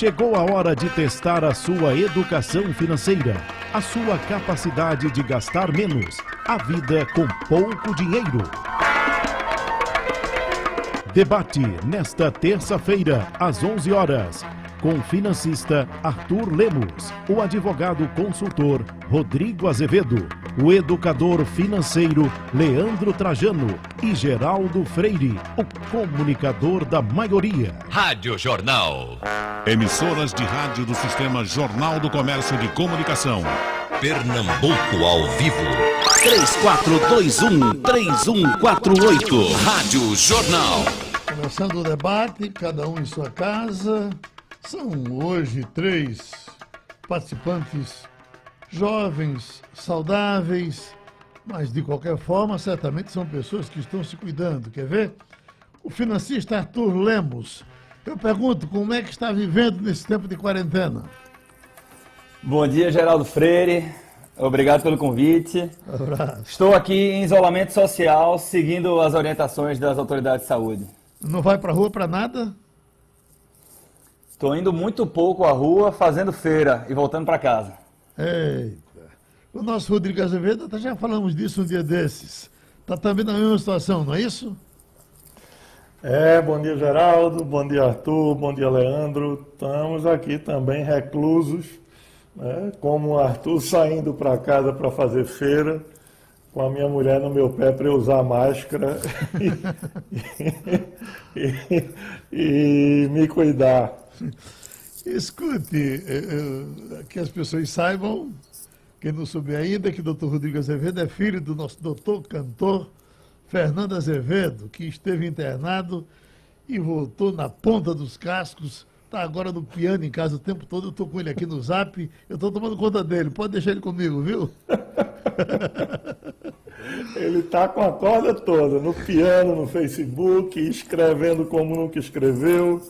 Chegou a hora de testar a sua educação financeira, a sua capacidade de gastar menos, a vida com pouco dinheiro. Debate nesta terça-feira, às 11 horas, com o financista Arthur Lemos, o advogado consultor Rodrigo Azevedo, o educador financeiro Leandro Trajano e Geraldo Freire, o comunicador da maioria. Rádio Jornal. Emissoras de rádio do Sistema Jornal do Comércio de Comunicação. Pernambuco ao vivo. 3421-3148. Rádio Jornal. Começando o debate, cada um em sua casa. São hoje três participantes jovens, saudáveis, mas de qualquer forma, certamente são pessoas que estão se cuidando. Quer ver? O financista Arthur Lemos. Eu pergunto, como é que está vivendo nesse tempo de quarentena? Bom dia, Geraldo Freire. Obrigado pelo convite. Abraço. Estou aqui em isolamento social, seguindo as orientações das autoridades de saúde. Não vai para rua para nada? Estou indo muito pouco à rua, fazendo feira e voltando para casa. Eita. O nosso Rodrigo Azevedo, até já falamos disso um dia desses. Está também na mesma situação, não é isso? É, bom dia Geraldo, bom dia Arthur, bom dia Leandro. Estamos aqui também reclusos, né? como o Arthur saindo para casa para fazer feira, com a minha mulher no meu pé para eu usar máscara e, e, e me cuidar. Escute, eh, eh, que as pessoas saibam, quem não souber ainda, que o doutor Rodrigo Azevedo é filho do nosso doutor cantor Fernando Azevedo, que esteve internado e voltou na ponta dos cascos. Está agora no piano em casa o tempo todo. Eu estou com ele aqui no zap. Eu estou tomando conta dele. Pode deixar ele comigo, viu? Ele está com a corda toda, no piano, no Facebook, escrevendo como nunca escreveu.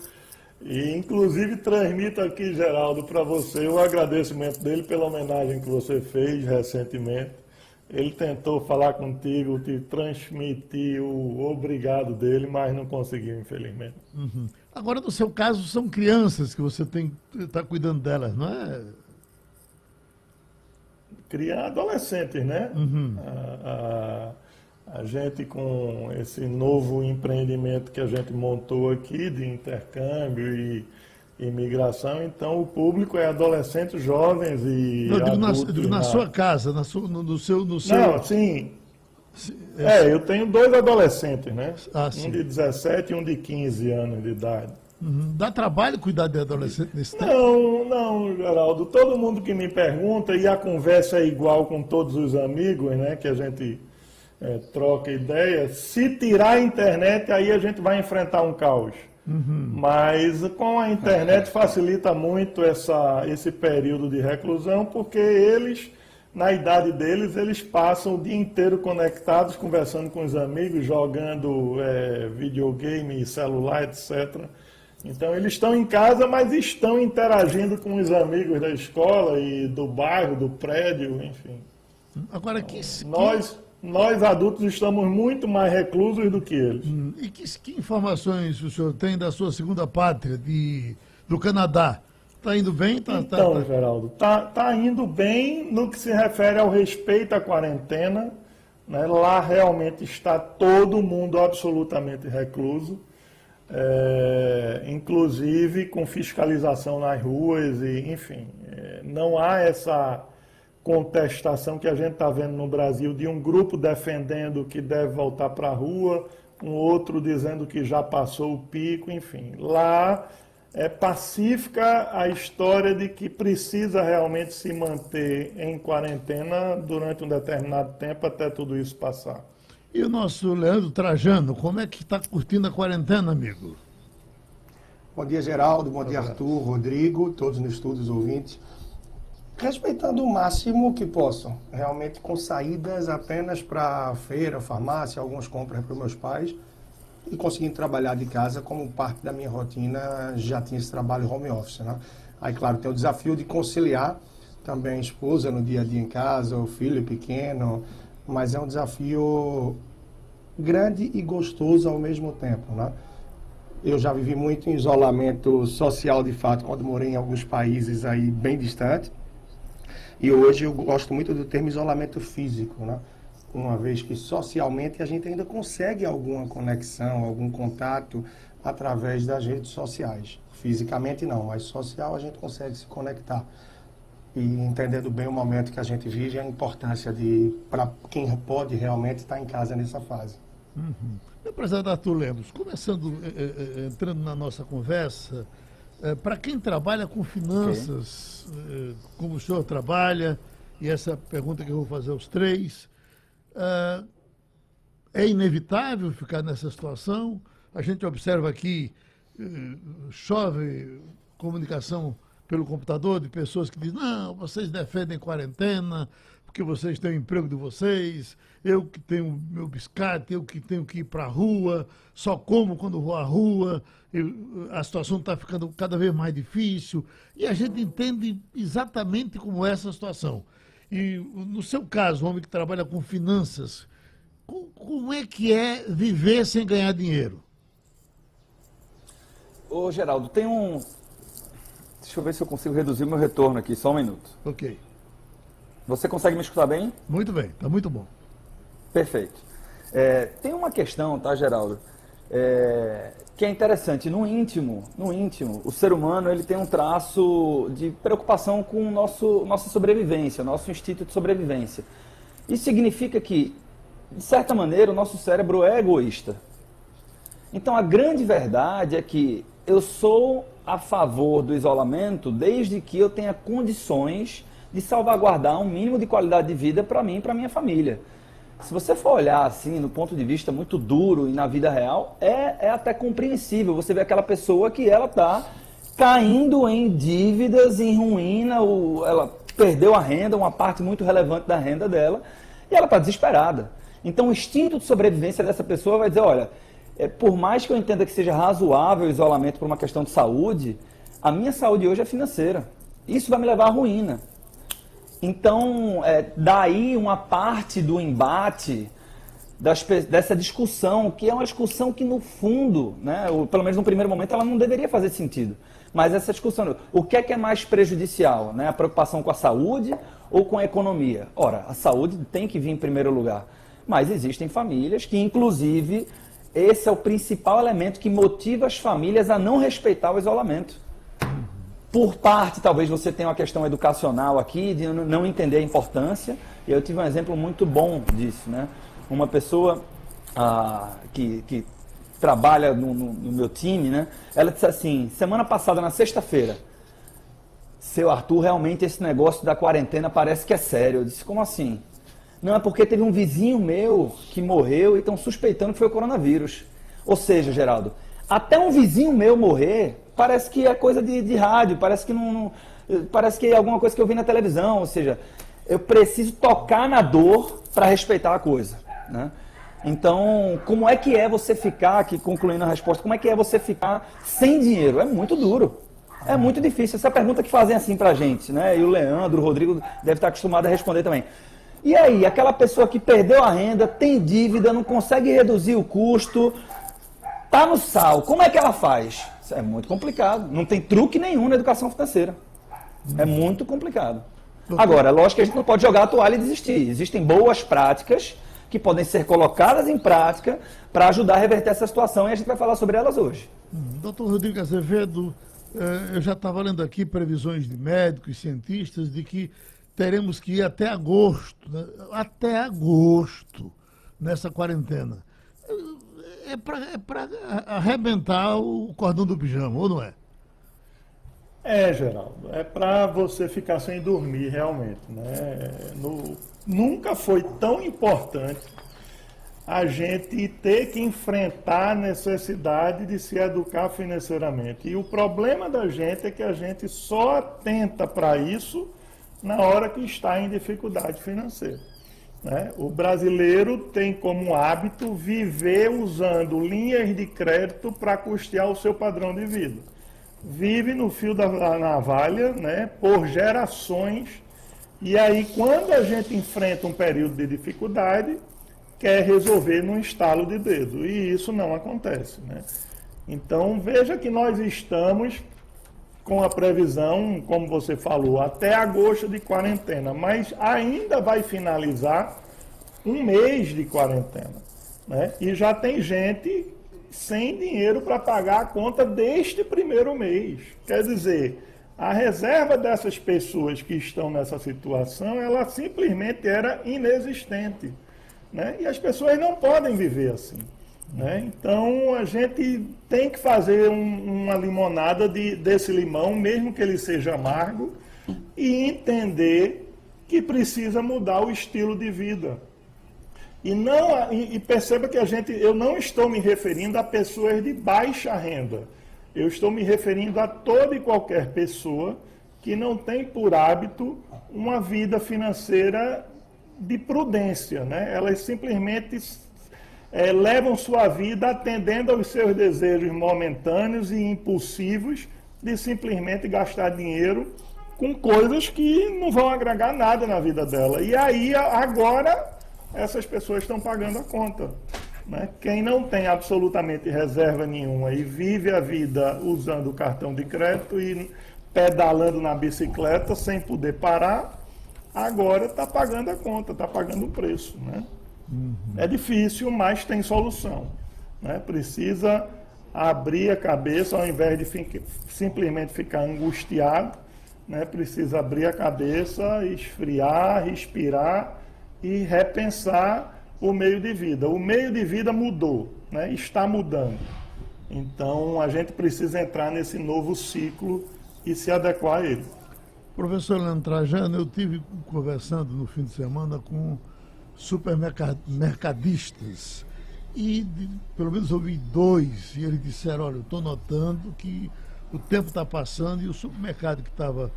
E, inclusive, transmito aqui, Geraldo, para você o agradecimento dele pela homenagem que você fez recentemente. Ele tentou falar contigo, te transmitir o obrigado dele, mas não conseguiu, infelizmente. Uhum. Agora, no seu caso, são crianças que você tem está cuidando delas, não é? Criar adolescentes, né? Uhum. A, a, a, gente, com esse novo empreendimento que a gente montou aqui de intercâmbio e imigração, então o público é adolescentes, jovens e. Não, digo, adultos, na, digo na, na, sua casa, na sua, no, no, seu, no seu. Não, sim. É, eu tenho dois adolescentes, né? Ah, um de 17 e um de 15 anos de idade. Uhum. Dá trabalho cuidar de adolescente nesse tempo? Não, não, Geraldo. Todo mundo que me pergunta, e a conversa é igual com todos os amigos, né? Que a gente é, troca ideia. Se tirar a internet, aí a gente vai enfrentar um caos. Uhum. Mas com a internet facilita muito essa, esse período de reclusão, porque eles, na idade deles, eles passam o dia inteiro conectados, conversando com os amigos, jogando é, videogame, celular, etc. Então eles estão em casa, mas estão interagindo com os amigos da escola e do bairro, do prédio, enfim. Agora que nós nós adultos estamos muito mais reclusos do que eles. Hum, e que, que, informações o senhor tem da sua segunda pátria, de, do Canadá? Está indo bem? Tá, então, tá, tá... Geraldo, está tá indo bem no que se refere ao respeito à quarentena. Né? Lá realmente está todo mundo absolutamente recluso, é, inclusive com fiscalização nas ruas, e enfim, é, não há essa contestação que a gente está vendo no Brasil de um grupo defendendo que deve voltar para a rua, um outro dizendo que já passou o pico, enfim. Lá é pacífica a história de que precisa realmente se manter em quarentena durante um determinado tempo até tudo isso passar. E o nosso Leandro Trajano, como é que está curtindo a quarentena, amigo? Bom dia, Geraldo. Bom dia, Arthur, Rodrigo, todos nos estúdios ouvintes respeitando o máximo que posso, realmente com saídas apenas para feira, farmácia, algumas compras para meus pais e conseguindo trabalhar de casa como parte da minha rotina, já tinha esse trabalho home office, né? Aí, claro, tem o desafio de conciliar também a esposa no dia a dia em casa, o filho pequeno, mas é um desafio grande e gostoso ao mesmo tempo, né? Eu já vivi muito em isolamento social, de fato, quando morei em alguns países aí bem distantes. E hoje eu gosto muito do termo isolamento físico, né? Uma vez que socialmente a gente ainda consegue alguma conexão, algum contato através das redes sociais. Fisicamente não, mas social a gente consegue se conectar. E entendendo bem o momento que a gente vive, a importância de, para quem pode realmente estar em casa nessa fase. Uhum. Empresário Arthur Lemos, começando, eh, eh, entrando na nossa conversa, eh, para quem trabalha com finanças, okay. como o senhor trabalha, e essa pergunta que eu vou fazer aos três, é inevitável ficar nessa situação? A gente observa aqui, chove comunicação pelo computador de pessoas que dizem, não, vocês defendem quarentena, porque vocês têm o emprego de vocês, eu que tenho meu biscate, eu que tenho que ir para a rua, só como quando vou à rua, eu, a situação está ficando cada vez mais difícil. E a gente entende exatamente como é essa situação. E no seu caso, um homem que trabalha com finanças, como é que é viver sem ganhar dinheiro? Ô, Geraldo, tem um. Deixa eu ver se eu consigo reduzir meu retorno aqui, só um minuto. Ok. Você consegue me escutar bem? Muito bem, está muito bom. Perfeito. É, tem uma questão, tá, Geraldo? É, que é interessante. No íntimo, no íntimo, o ser humano ele tem um traço de preocupação com o nosso, nossa sobrevivência, nosso instinto de sobrevivência. Isso significa que, de certa maneira, o nosso cérebro é egoísta. Então, a grande verdade é que eu sou a favor do isolamento desde que eu tenha condições de salvaguardar um mínimo de qualidade de vida para mim e para minha família. Se você for olhar assim, no ponto de vista muito duro e na vida real, é, é até compreensível. Você vê aquela pessoa que ela está caindo em dívidas, em ruína, o, ela perdeu a renda, uma parte muito relevante da renda dela, e ela está desesperada. Então o instinto de sobrevivência dessa pessoa vai dizer, olha, é, por mais que eu entenda que seja razoável o isolamento por uma questão de saúde, a minha saúde hoje é financeira. Isso vai me levar à ruína. Então, é, daí uma parte do embate das, dessa discussão, que é uma discussão que no fundo, né, ou pelo menos no primeiro momento, ela não deveria fazer sentido. Mas essa discussão, o que é que é mais prejudicial? Né? A preocupação com a saúde ou com a economia? Ora, a saúde tem que vir em primeiro lugar. Mas existem famílias que, inclusive, esse é o principal elemento que motiva as famílias a não respeitar o isolamento. Por parte, talvez você tenha uma questão educacional aqui, de não entender a importância. E eu tive um exemplo muito bom disso, né? Uma pessoa ah, que, que trabalha no, no, no, meu time, né? Ela disse assim, semana passada, na sexta-feira, seu Arthur, realmente esse negócio da quarentena parece que é sério. Eu disse, como assim? Não, é porque teve um vizinho meu que morreu e estão suspeitando que foi o coronavírus. Ou seja, Geraldo, até um vizinho meu morrer, parece que é coisa de, de rádio, parece que não, não, Parece que é alguma coisa que eu vi na televisão. Ou seja, eu preciso tocar na dor para respeitar a coisa. Né? Então, como é que é você ficar, aqui concluindo a resposta, como é que é você ficar sem dinheiro? É muito duro. É muito difícil. Essa pergunta que fazem assim pra gente, né? E o Leandro, o Rodrigo deve estar acostumado a responder também. E aí, aquela pessoa que perdeu a renda, tem dívida, não consegue reduzir o custo, tá no sal, como é que ela faz? É muito complicado. Não tem truque nenhum na educação financeira. É muito complicado. Agora, lógico que a gente não pode jogar a toalha e desistir. Existem boas práticas que podem ser colocadas em prática para ajudar a reverter essa situação e a gente vai falar sobre elas hoje. Doutor Rodrigo Azevedo, eh, eu já estava lendo aqui previsões de médicos e cientistas de que teremos que ir até agosto, né? até agosto, nessa quarentena é para é arrebentar o cordão do pijama, ou não é? É, Geraldo, é para você ficar sem dormir realmente. Né? No, nunca foi tão importante a gente ter que enfrentar a necessidade de se educar financeiramente. E o problema da gente é que a gente só atenta para isso na hora que está em dificuldade financeira. Né? O brasileiro tem como hábito viver usando linhas de crédito para custear o seu padrão de vida. Vive no fio da navalha né, por gerações, e aí, quando a gente enfrenta um período de dificuldade, quer resolver num estalo de dedo. E isso não acontece. Né? Então veja que nós estamos com a previsão, como você falou, até agosto de quarentena, mas ainda vai finalizar um mês de quarentena. Né? E já tem gente sem dinheiro para pagar a conta deste primeiro mês. Quer dizer, a reserva dessas pessoas que estão nessa situação, ela simplesmente era inexistente. Né? E as pessoas não podem viver assim. Né? Então a gente tem que fazer um, uma limonada de, desse limão, mesmo que ele seja amargo, e entender que precisa mudar o estilo de vida. E, não, e, e perceba que a gente, eu não estou me referindo a pessoas de baixa renda. Eu estou me referindo a toda e qualquer pessoa que não tem por hábito uma vida financeira de prudência. Né? Elas simplesmente é, levam sua vida atendendo aos seus desejos momentâneos e impulsivos de simplesmente gastar dinheiro com coisas que não vão agregar nada na vida dela. E aí, agora, essas pessoas estão pagando a conta. Né? Quem não tem absolutamente reserva nenhuma e vive a vida usando o cartão de crédito e pedalando na bicicleta sem poder parar, agora está pagando a conta, está pagando o preço. Né? Uhum. É difícil, mas tem solução. Né? Precisa abrir a cabeça ao invés de simplesmente ficar angustiado. Né? Precisa abrir a cabeça, esfriar, respirar e repensar o meio de vida. O meio de vida mudou, né? está mudando. Então a gente precisa entrar nesse novo ciclo e se adequar a ele. Professor Leandro Trajano, eu tive conversando no fim de semana com supermercadistas e de, pelo menos ouvi dois e eles disseram, olha, eu estou notando que o tempo está passando e o supermercado que estava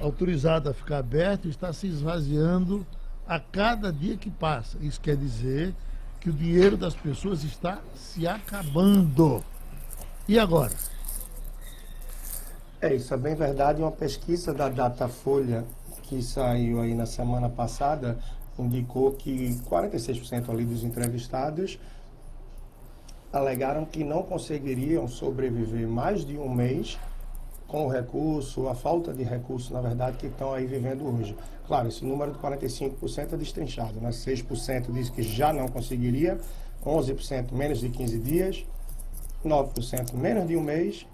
autorizado a ficar aberto está se esvaziando a cada dia que passa. Isso quer dizer que o dinheiro das pessoas está se acabando. E agora? É, isso é bem verdade. Uma pesquisa da Datafolha que saiu aí na semana passada indicou que 46% ali dos entrevistados alegaram que não conseguiriam sobreviver mais de um mês com o recurso, a falta de recurso, na verdade, que estão aí vivendo hoje. Claro, esse número de 45% é destrinchado, né? 6% diz que já não conseguiria, 11% menos de 15 dias, 9% menos de um mês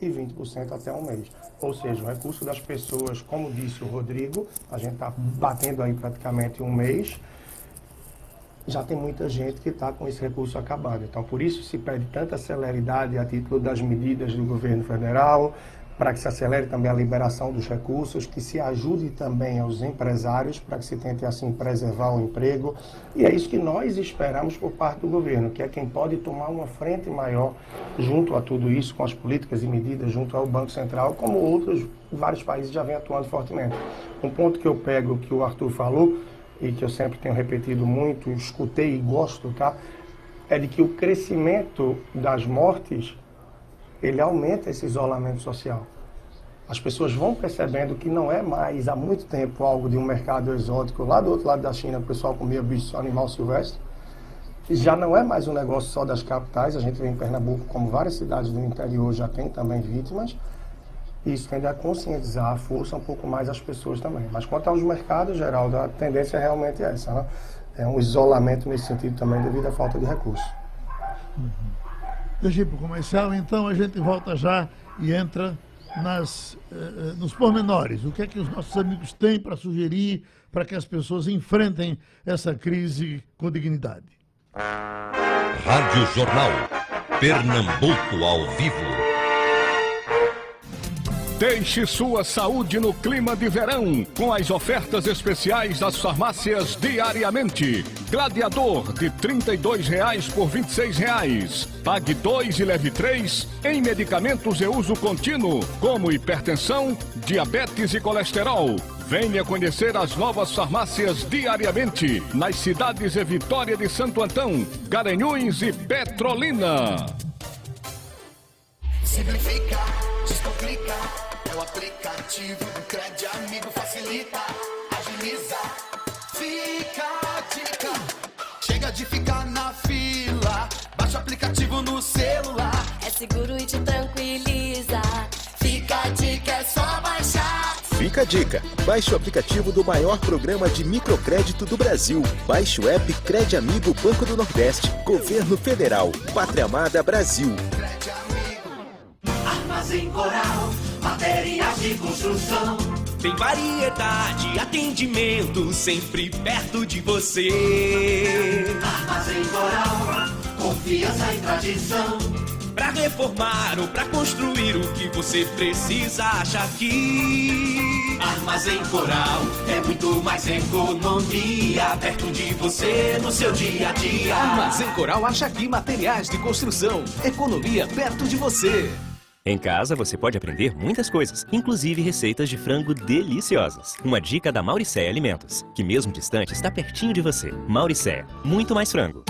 e 20% até um mês. Ou seja, o recurso das pessoas, como disse o Rodrigo, a gente está batendo aí praticamente um mês, já tem muita gente que está com esse recurso acabado. Então, por isso se pede tanta celeridade a título das medidas do governo federal, para que se acelere também a liberação dos recursos, que se ajude também aos empresários para que se tente assim preservar o emprego. E é isso que nós esperamos por parte do governo, que é quem pode tomar uma frente maior junto a tudo isso, com as políticas e medidas junto ao Banco Central, como outros vários países já vêm atuando fortemente. Um ponto que eu pego que o Arthur falou e que eu sempre tenho repetido muito, escutei e gosto, tá? É de que o crescimento das mortes ele aumenta esse isolamento social. As pessoas vão percebendo que não é mais há muito tempo algo de um mercado exótico. Lá do outro lado da China, o pessoal comia bicho animal silvestre. E já não é mais um negócio só das capitais. A gente vê em Pernambuco, como várias cidades do interior já tem também vítimas. Isso tende a conscientizar, a força um pouco mais as pessoas também. Mas quanto aos mercados, Geraldo, a tendência é realmente essa. Né? É um isolamento nesse sentido também devido à falta de recursos. Uhum. Deixa ir para o comercial, então a gente volta já e entra nas, eh, eh, nos pormenores. O que é que os nossos amigos têm para sugerir para que as pessoas enfrentem essa crise com dignidade? Rádio Jornal. Pernambuco ao vivo. Deixe sua saúde no clima de verão com as ofertas especiais das farmácias diariamente. Gladiador de R$ 32,00 por R$ 26,00. Pague 2 e leve 3 em medicamentos de uso contínuo, como hipertensão, diabetes e colesterol. Venha conhecer as novas farmácias diariamente nas cidades de Vitória de Santo Antão, Garanhuns e Petrolina. Simplifica, descomplica. É o aplicativo do Cred Amigo facilita, agiliza, fica a dica. Chega de ficar na fila, baixa o aplicativo no celular. É seguro e te tranquiliza. Fica a dica, é só baixar. Fica a dica. Baixe o aplicativo do maior programa de microcrédito do Brasil. Baixe o app Crede Amigo Banco do Nordeste. Governo Federal. Pátria Amada Brasil. De construção. Tem variedade, atendimento sempre perto de você. Armazém Coral, confiança e tradição. Pra reformar ou pra construir o que você precisa, acha aqui. Armazém Coral é muito mais economia perto de você no seu dia a dia. Armazém Coral acha aqui materiais de construção. Economia perto de você. Em casa você pode aprender muitas coisas, inclusive receitas de frango deliciosas. Uma dica da Mauricéia Alimentos, que mesmo distante está pertinho de você. Mauricéia, muito mais frango.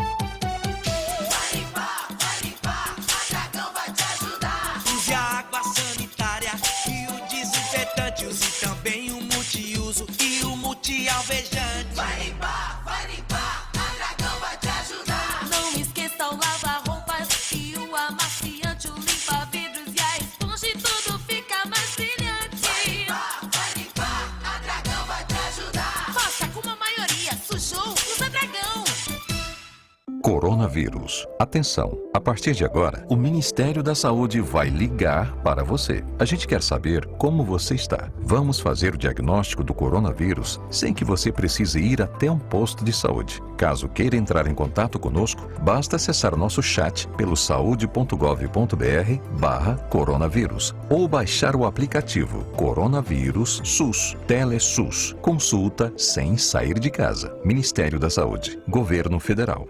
Coronavírus. Atenção! A partir de agora, o Ministério da Saúde vai ligar para você. A gente quer saber como você está. Vamos fazer o diagnóstico do coronavírus sem que você precise ir até um posto de saúde. Caso queira entrar em contato conosco, basta acessar nosso chat pelo saude.gov.br barra coronavírus ou baixar o aplicativo Coronavírus SUS, TeleSUS. Consulta sem sair de casa. Ministério da Saúde. Governo Federal.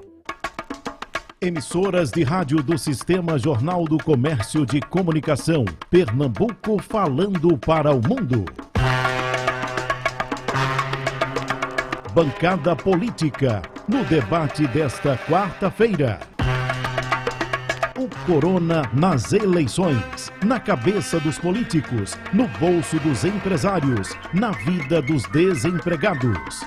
Emissoras de rádio do Sistema Jornal do Comércio de Comunicação. Pernambuco falando para o mundo. Bancada Política. No debate desta quarta-feira. O Corona nas eleições. Na cabeça dos políticos. No bolso dos empresários. Na vida dos desempregados.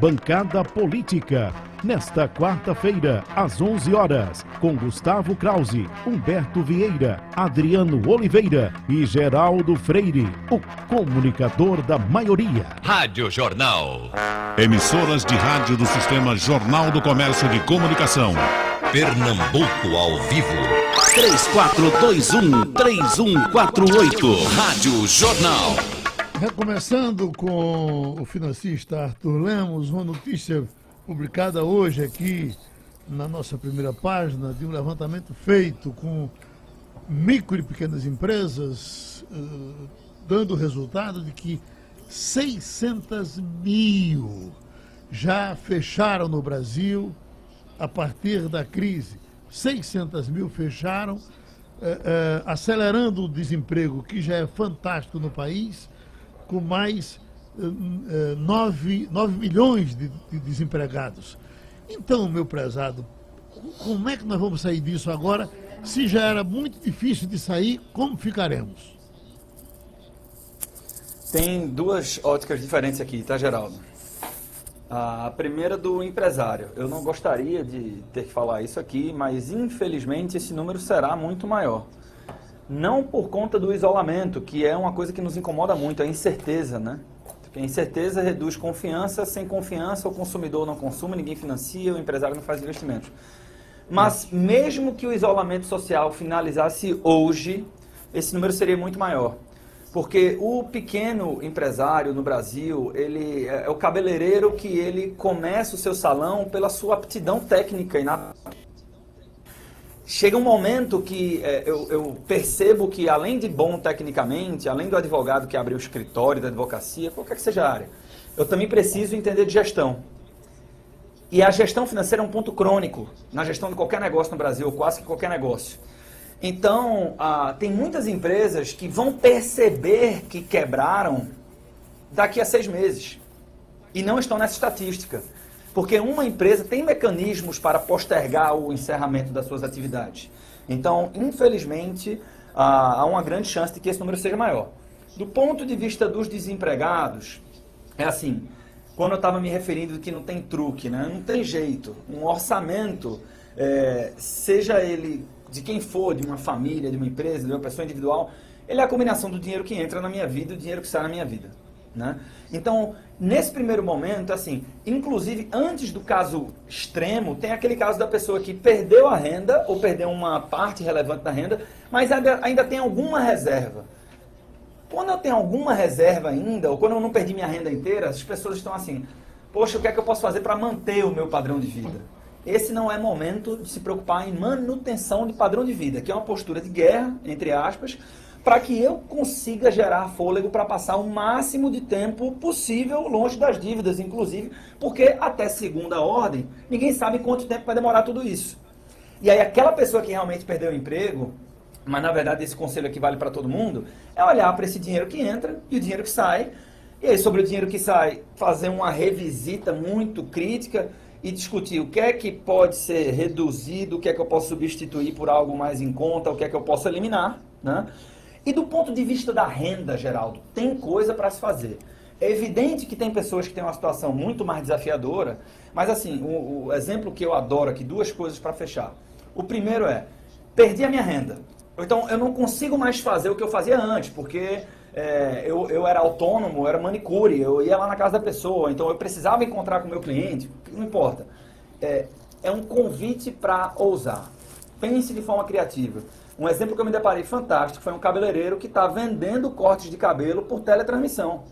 Bancada Política. Nesta quarta-feira, às 11 horas, com Gustavo Krause, Humberto Vieira, Adriano Oliveira e Geraldo Freire, o comunicador da maioria. Rádio Jornal. Emissoras de rádio do Sistema Jornal do Comércio de Comunicação. Pernambuco ao vivo. 3421-3148. Rádio Jornal. Recomeçando com o financista Arthur Lemos, uma notícia publicada hoje aqui na nossa primeira página de um levantamento feito com micro e pequenas empresas, eh, dando o resultado de que 600 mil já fecharam no Brasil a partir da crise. 600 mil fecharam, eh, eh, acelerando o desemprego, que já é fantástico no país, com mais 9, 9 milhões de, de desempregados. Então, meu prezado, como é que nós vamos sair disso agora? Se já era muito difícil de sair, como ficaremos? Tem duas óticas diferentes aqui, tá, Geraldo? A primeira do empresário. Eu não gostaria de ter que falar isso aqui, mas infelizmente esse número será muito maior. Não por conta do isolamento, que é uma coisa que nos incomoda muito, a incerteza, né? A incerteza reduz confiança, sem confiança o consumidor não consome, ninguém financia, o empresário não faz investimentos. Mas mesmo que o isolamento social finalizasse hoje, esse número seria muito maior. Porque o pequeno empresário no Brasil, ele é o cabeleireiro que ele começa o seu salão pela sua aptidão técnica e na chega um momento que é, eu, eu, percebo que, além de bom tecnicamente, além do advogado que abre o escritório da advocacia, qualquer que seja a área, eu também preciso entender de gestão. E a gestão financeira é um ponto crônico na gestão de qualquer negócio no Brasil, quase que qualquer negócio. Então, ah, tem muitas empresas que vão perceber que quebraram daqui a seis meses e não estão nessa estatística. Porque uma empresa tem mecanismos para postergar o encerramento das suas atividades. Então, infelizmente, há uma grande chance de que esse número seja maior. Do ponto de vista dos desempregados, é assim, quando eu estava me referindo que não tem truque, né? não tem jeito. Um orçamento é, seja ele de quem for, de uma família, de uma empresa, de uma pessoa individual, ele é a combinação do dinheiro que entra na minha vida e do dinheiro que sai na minha vida. Né? Então, nesse primeiro momento, assim, inclusive antes do caso extremo, tem aquele caso da pessoa que perdeu a renda ou perdeu uma parte relevante da renda, mas ainda, ainda tem alguma reserva. Quando eu tenho alguma reserva ainda, ou quando eu não perdi minha renda inteira, as pessoas estão assim, poxa, o que é que eu posso fazer para manter o meu padrão de vida? Esse não é momento de se preocupar em manutenção de padrão de vida, que é uma postura de guerra, entre aspas, para que eu consiga gerar fôlego para passar o máximo de tempo possível longe das dívidas, inclusive, porque até segunda ordem, ninguém sabe quanto tempo vai demorar tudo isso. E aí aquela pessoa que realmente perdeu o emprego, mas na verdade esse conselho aqui vale para todo mundo, é olhar para esse dinheiro que entra e o dinheiro que sai, e aí sobre o dinheiro que sai, fazer uma revisita muito crítica e discutir o que é que pode ser reduzido, o que é que eu posso substituir por algo mais em conta, o que é que eu posso eliminar, né? E do ponto de vista da renda, Geraldo, tem coisa para se fazer. É evidente que tem pessoas que têm uma situação muito mais desafiadora, mas assim, o, o exemplo que eu adoro aqui, duas coisas para fechar. O primeiro é, perdi a minha renda. Então, eu não consigo mais fazer o que eu fazia antes, porque é, eu, eu era autônomo, eu era manicure, eu ia lá na casa da pessoa, então eu precisava encontrar com o meu cliente, não importa. É, é um convite para ousar. Pense de forma criativa. Um exemplo que eu me deparei fantástico foi um cabeleireiro que está vendendo cortes de cabelo por teletransmissão.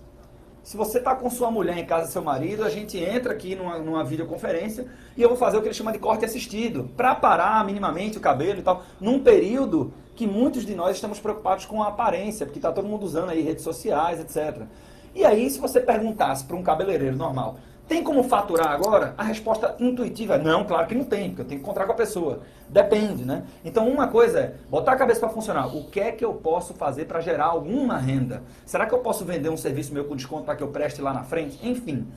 Se você está com sua mulher em casa, seu marido, a gente entra aqui numa, numa videoconferência e eu vou fazer o que ele chama de corte assistido, para parar minimamente o cabelo e tal, num período que muitos de nós estamos preocupados com a aparência, porque está todo mundo usando aí redes sociais, etc. E aí, se você perguntasse para um cabeleireiro normal, tem como faturar agora? A resposta intuitiva é não, claro que não tem, porque eu tenho que encontrar com a pessoa. Depende, né? Então, uma coisa é botar a cabeça para funcionar. O que é que eu posso fazer para gerar alguma renda? Será que eu posso vender um serviço meu com desconto para que eu preste lá na frente? Enfim.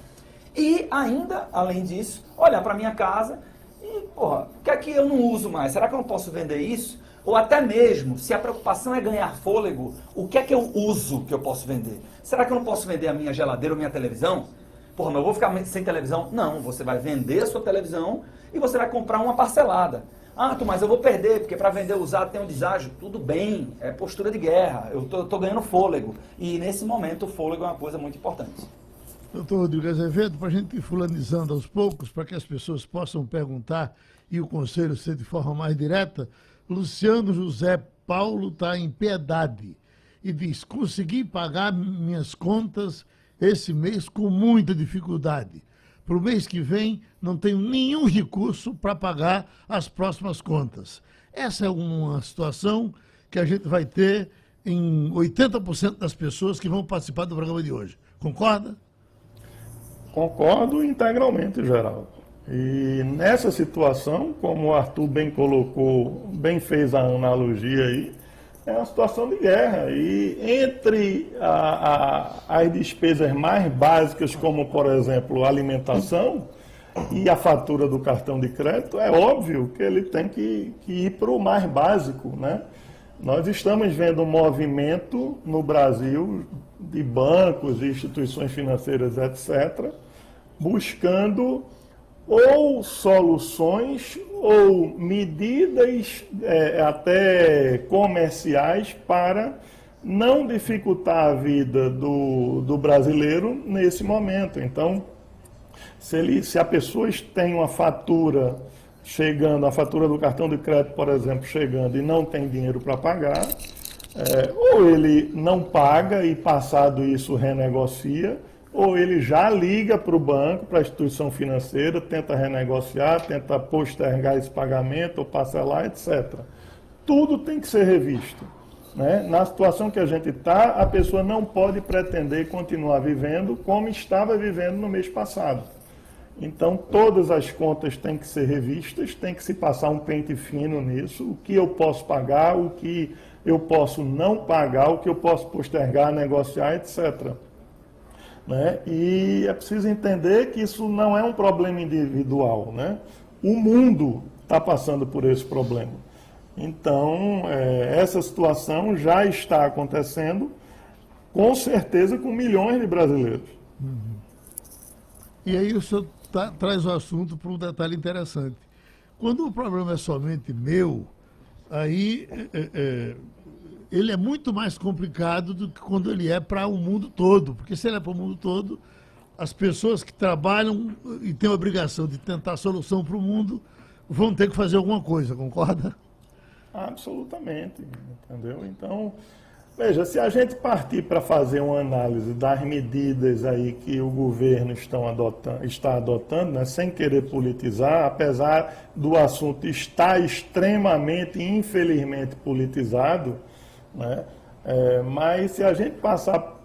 E ainda, além disso, olhar para minha casa e, porra, o que é que eu não uso mais? Será que eu não posso vender isso? Ou até mesmo, se a preocupação é ganhar fôlego, o que é que eu uso que eu posso vender? Será que eu não posso vender a minha geladeira ou minha televisão? Porra, mas eu vou ficar sem televisão? Não, você vai vender a sua televisão e você vai comprar uma parcelada. Ah, mas eu vou perder, porque para vender usado tem um deságio. Tudo bem, é postura de guerra, eu tô, tô ganhando fôlego. E nesse momento o fôlego é uma coisa muito importante. Doutor Rodrigo Azevedo, para a gente ir fulanizando aos poucos, para que as pessoas possam perguntar e o conselho ser de forma mais direta, Luciano José Paulo está em piedade e diz: consegui pagar minhas contas esse mês com muita dificuldade. Para o mês que vem, não tenho nenhum recurso para pagar as próximas contas. Essa é uma situação que a gente vai ter em 80% das pessoas que vão participar do programa de hoje. Concorda? Concordo integralmente, Geraldo. E nessa situação, como o Arthur bem colocou, bem fez a analogia aí, é uma situação de guerra. E entre a, a, as despesas mais básicas, como por exemplo alimentação, e a fatura do cartão de crédito, é óbvio que ele tem que, que ir para o mais básico. Né? Nós estamos vendo um movimento no Brasil de bancos, instituições financeiras, etc., buscando ou soluções ou medidas é, até comerciais para não dificultar a vida do, do brasileiro nesse momento. Então, se, ele, se a pessoa tem uma fatura chegando, a fatura do cartão de crédito, por exemplo, chegando e não tem dinheiro para pagar, é, ou ele não paga e passado isso renegocia, ou ele já liga para o banco, para a instituição financeira, tenta renegociar, tenta postergar esse pagamento ou parcelar, etc. Tudo tem que ser revisto. Né? Na situação que a gente está, a pessoa não pode pretender continuar vivendo como estava vivendo no mês passado. Então, todas as contas têm que ser revistas, tem que se passar um pente fino nisso, o que eu posso pagar, o que eu posso não pagar, o que eu posso postergar, negociar, etc. Né? E é preciso entender que isso não é um problema individual. Né? O mundo está passando por esse problema. Então, é, essa situação já está acontecendo, com certeza, com milhões de brasileiros. Uhum. E aí o senhor tá, traz o assunto para um detalhe interessante. Quando o problema é somente meu, aí é, é, ele é muito mais complicado do que quando ele é para o mundo todo. Porque se ele é para o mundo todo, as pessoas que trabalham e têm a obrigação de tentar solução para o mundo vão ter que fazer alguma coisa, concorda? Absolutamente, entendeu? Então, veja, se a gente partir para fazer uma análise das medidas aí que o governo adotando, está adotando, né, sem querer politizar, apesar do assunto estar extremamente, infelizmente, politizado, né, é, mas se a gente passar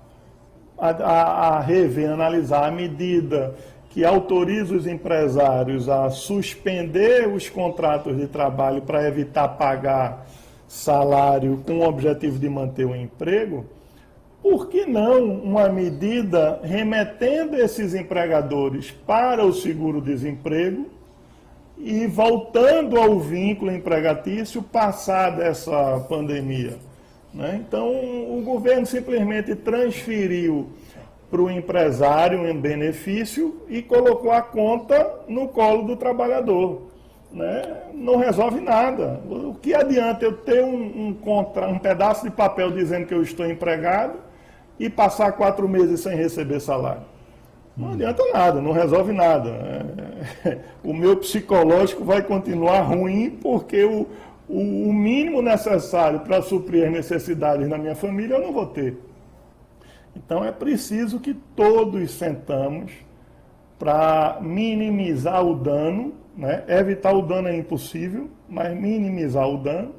a, a, a rever, analisar a medida que autoriza os empresários a suspender os contratos de trabalho para evitar pagar salário com o objetivo de manter o emprego, por que não uma medida remetendo esses empregadores para o seguro-desemprego e voltando ao vínculo empregatício passada essa pandemia? Né? Então, o governo simplesmente transferiu para o empresário um benefício e colocou a conta no colo do trabalhador. Né? Não resolve nada. O que adianta eu ter um, um, contra, um pedaço de papel dizendo que eu estou empregado e passar quatro meses sem receber salário? Não adianta nada, não resolve nada. O meu psicológico vai continuar ruim porque o, o, mínimo necessário para suprir as necessidades na minha família eu não vou ter. Então é preciso que todos sentamos para minimizar o dano, né? evitar o dano é impossível, mas minimizar o dano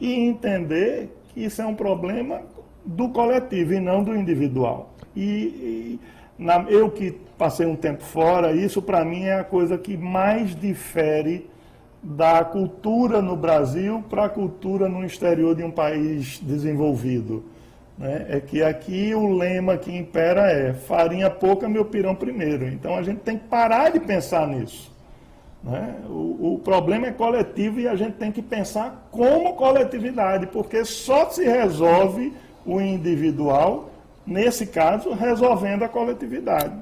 e entender que isso é um problema do coletivo e não do individual. E, e na, eu que passei um tempo fora, isso para mim é a coisa que mais difere da cultura no Brasil para a cultura no exterior de um país desenvolvido. Né? É que aqui o lema que impera é farinha pouca, meu pirão primeiro. Então a gente tem que parar de pensar nisso. Né? O, o problema é coletivo e a gente tem que pensar como coletividade, porque só se resolve o individual, nesse caso, resolvendo a coletividade.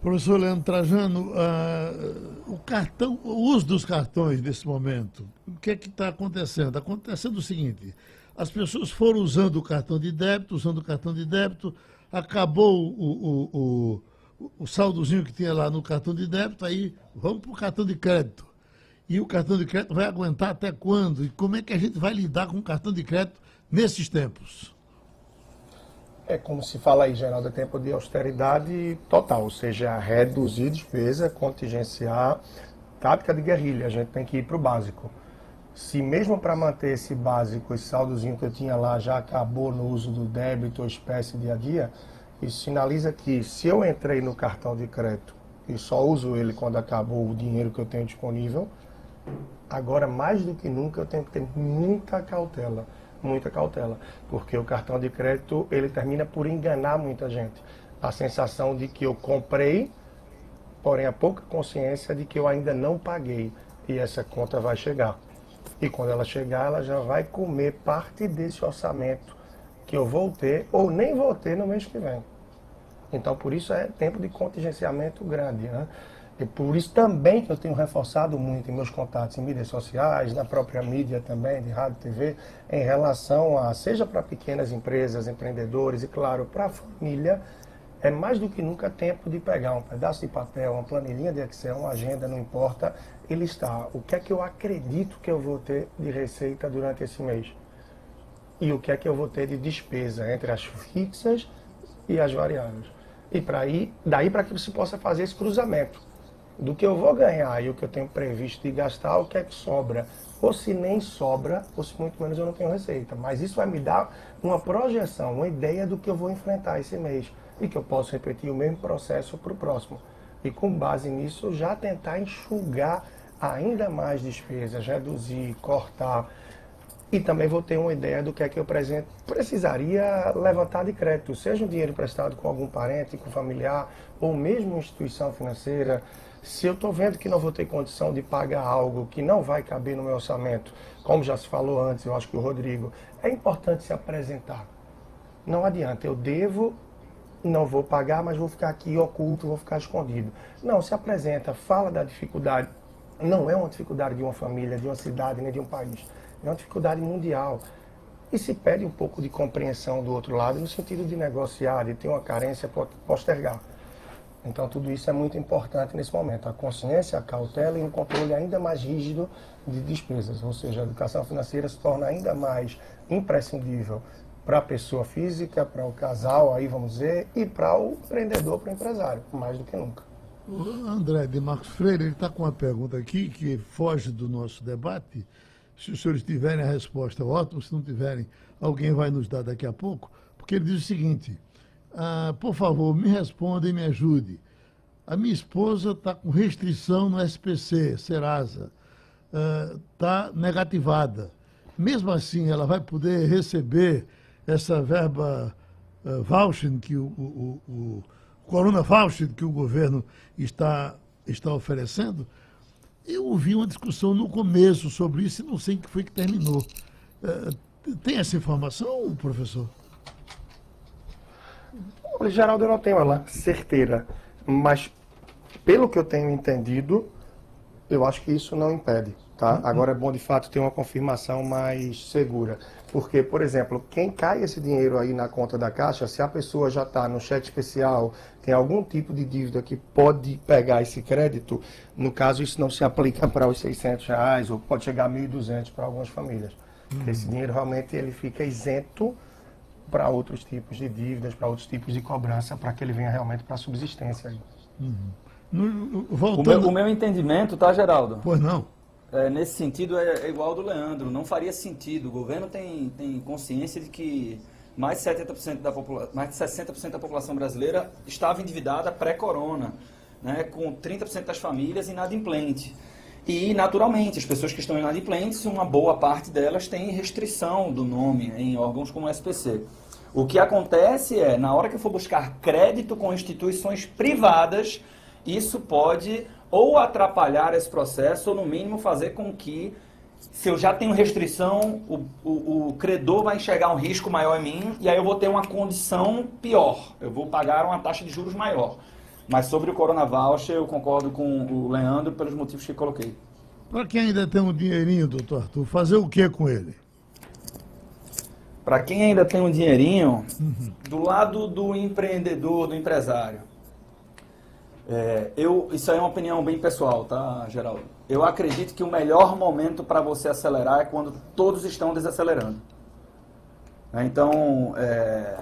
Professor Leandro Trajano, uh, o cartão, o uso dos cartões nesse momento, o que é que está acontecendo? Está acontecendo o seguinte: as pessoas foram usando o cartão de débito, usando o cartão de débito, acabou o, o, o, o saldozinho que tinha lá no cartão de débito, aí vamos para o cartão de crédito. E o cartão de crédito vai aguentar até quando? E como é que a gente vai lidar com o cartão de crédito nesses tempos? É como se fala aí, Geraldo, é tempo de austeridade total, ou seja, reduzir despesa, contingenciar, tática de guerrilha, a gente tem que ir para o básico. Se mesmo para manter esse básico, esse saldozinho que eu tinha lá já acabou no uso do débito ou espécie dia a dia, isso sinaliza que se eu entrei no cartão de crédito e só uso ele quando acabou o dinheiro que eu tenho disponível, agora mais do que nunca eu tenho que ter muita cautela muita cautela, porque o cartão de crédito ele termina por enganar muita gente. A sensação de que eu comprei, porém a pouca consciência de que eu ainda não paguei e essa conta vai chegar. E quando ela chegar, ela já vai comer parte desse orçamento que eu vou ter ou nem vou ter no mês que vem. Então, por isso é tempo de contingenciamento grande. Né? E por isso também que eu tenho reforçado muito em meus contatos em mídias sociais, na própria mídia também, de rádio TV, em relação a, seja para pequenas empresas, empreendedores e, claro, para a família, é mais do que nunca tempo de pegar um pedaço de papel, uma planilhinha de Excel, uma agenda, não importa, e listar o que é que eu acredito que eu vou ter de receita durante esse mês. E o que é que eu vou ter de despesa entre as fixas e as variáveis. E para ir, daí para que você possa fazer esse cruzamento do que eu vou ganhar e o que eu tenho previsto de gastar, o que é que sobra. Ou se nem sobra, ou se muito menos eu não tenho receita. Mas isso vai me dar uma projeção, uma ideia do que eu vou enfrentar esse mês. E que eu posso repetir o mesmo processo para o próximo. E com base nisso, já tentar enxugar ainda mais despesas, reduzir, cortar. E também vou ter uma ideia do que é que eu precisaria levantar de crédito, seja um dinheiro emprestado com algum parente, com familiar, ou mesmo instituição financeira, se eu estou vendo que não vou ter condição de pagar algo que não vai caber no meu orçamento, como já se falou antes, eu acho que o Rodrigo, é importante se apresentar. Não adianta, eu devo, não vou pagar, mas vou ficar aqui oculto, vou ficar escondido. Não, se apresenta, fala da dificuldade não é uma dificuldade de uma família, de uma cidade, nem de um país. É uma dificuldade mundial. E se pede um pouco de compreensão do outro lado, no sentido de negociar, de ter uma carência, po- postergar. Então, tudo isso é muito importante nesse momento. A consciência, a cautela e um controle ainda mais rígido de despesas. Ou seja, a educação financeira se torna ainda mais imprescindível para a pessoa física, para o casal, aí vamos dizer, e para o empreendedor, para o empresário, mais do que nunca. O André de Marcos Freire, ele está com uma pergunta aqui que foge do nosso debate. Se os senhores tiverem a resposta, ótimo. Se não tiverem, alguém vai nos dar daqui a pouco. Porque ele diz o seguinte: ah, por favor, me responda e me ajude. A minha esposa está com restrição no SPC, Serasa. Está negativada. Mesmo assim, ela vai poder receber essa verba uh, voucher que o, o, o, o Corona Voucher que o governo está, está oferecendo? Eu ouvi uma discussão no começo sobre isso e não sei que foi que terminou. Uh, tem essa informação, professor? Olha, Geraldo, eu não tenho ela certeira, mas pelo que eu tenho entendido, eu acho que isso não impede, tá? Agora é bom de fato ter uma confirmação mais segura. Porque, por exemplo, quem cai esse dinheiro aí na conta da Caixa, se a pessoa já está no cheque especial, tem algum tipo de dívida que pode pegar esse crédito, no caso isso não se aplica para os 600 reais ou pode chegar a 1.200 para algumas famílias. Uhum. Esse dinheiro realmente ele fica isento para outros tipos de dívidas, para outros tipos de cobrança, para que ele venha realmente para a subsistência. Uhum. No, O voltando... meu, o meu entendimento, tá, Geraldo? Pois não. É, nesse sentido é, é igual ao do Leandro, não faria sentido. O governo tem, tem consciência de que mais de 70% da popula mais de 60% da população brasileira estava endividada pré-corona, né, com 30% das famílias inadimplente. E, naturalmente, as pessoas que estão inadimplentes, uma boa parte delas tem restrição do nome em órgãos como o SPC. O que acontece é, na hora que eu for buscar crédito com instituições privadas, isso pode ou atrapalhar esse processo, ou no mínimo fazer com que, se eu já tenho restrição, o, o, o, credor vai enxergar um risco maior em mim e aí eu vou ter uma condição pior. Eu vou pagar uma taxa de juros maior. Mas sobre o Corona Voucher, eu concordo com o Leandro pelos motivos que coloquei. Para quem ainda tem um dinheirinho, doutor Arthur, fazer o que com ele? Para quem ainda tem um dinheirinho, uhum. do lado do empreendedor, do empresário, é, eu, isso aí é uma opinião bem pessoal, tá, Geraldo? Eu acredito que o melhor momento para você acelerar é quando todos estão desacelerando. Né? Então, é,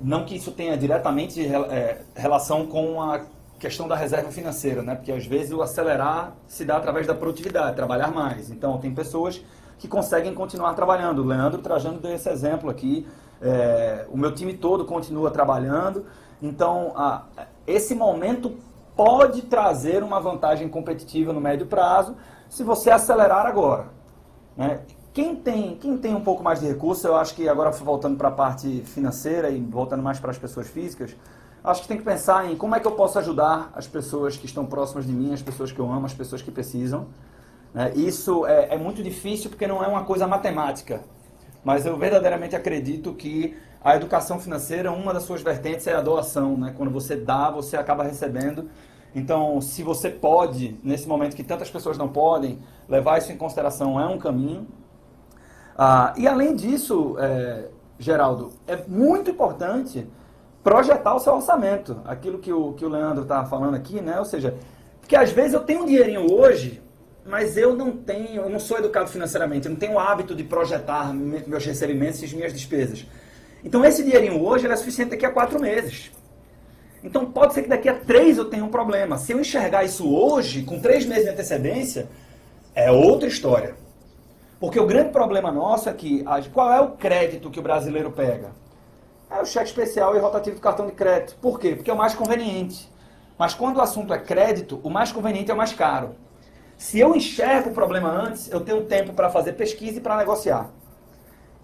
não que isso tenha diretamente é, relação com a questão da reserva financeira, né? Porque às vezes o acelerar se dá através da produtividade, trabalhar mais. Então, tem pessoas que conseguem continuar trabalhando. O Leandro trazendo esse exemplo aqui. É, o meu time todo continua trabalhando. Então, a, esse momento pode trazer uma vantagem competitiva no médio prazo se você acelerar agora. Né? Quem, tem, quem tem um pouco mais de recurso, eu acho que agora voltando para a parte financeira e voltando mais para as pessoas físicas, acho que tem que pensar em como é que eu posso ajudar as pessoas que estão próximas de mim, as pessoas que eu amo, as pessoas que precisam. Né? Isso é, é muito difícil porque não é uma coisa matemática, mas eu verdadeiramente acredito que a educação financeira, uma das suas vertentes é a doação, né? Quando você dá, você acaba recebendo. Então, se você pode, nesse momento que tantas pessoas não podem, levar isso em consideração é um caminho. Ah, e além disso, é, Geraldo, é muito importante projetar o seu orçamento. Aquilo que o, que o Leandro está falando aqui, né? Ou seja, porque às vezes eu tenho um dinheirinho hoje, mas eu não tenho, eu não sou educado financeiramente, eu não tenho o hábito de projetar meus recebimentos e minhas despesas. Então esse dinheirinho hoje é suficiente daqui a quatro meses. Então pode ser que daqui a três eu tenha um problema. Se eu enxergar isso hoje, com três meses de antecedência, é outra história. Porque o grande problema nosso é que qual é o crédito que o brasileiro pega? É o cheque especial e rotativo do cartão de crédito. Por quê? Porque é o mais conveniente. Mas quando o assunto é crédito, o mais conveniente é o mais caro. Se eu enxergo o problema antes, eu tenho tempo para fazer pesquisa e para negociar.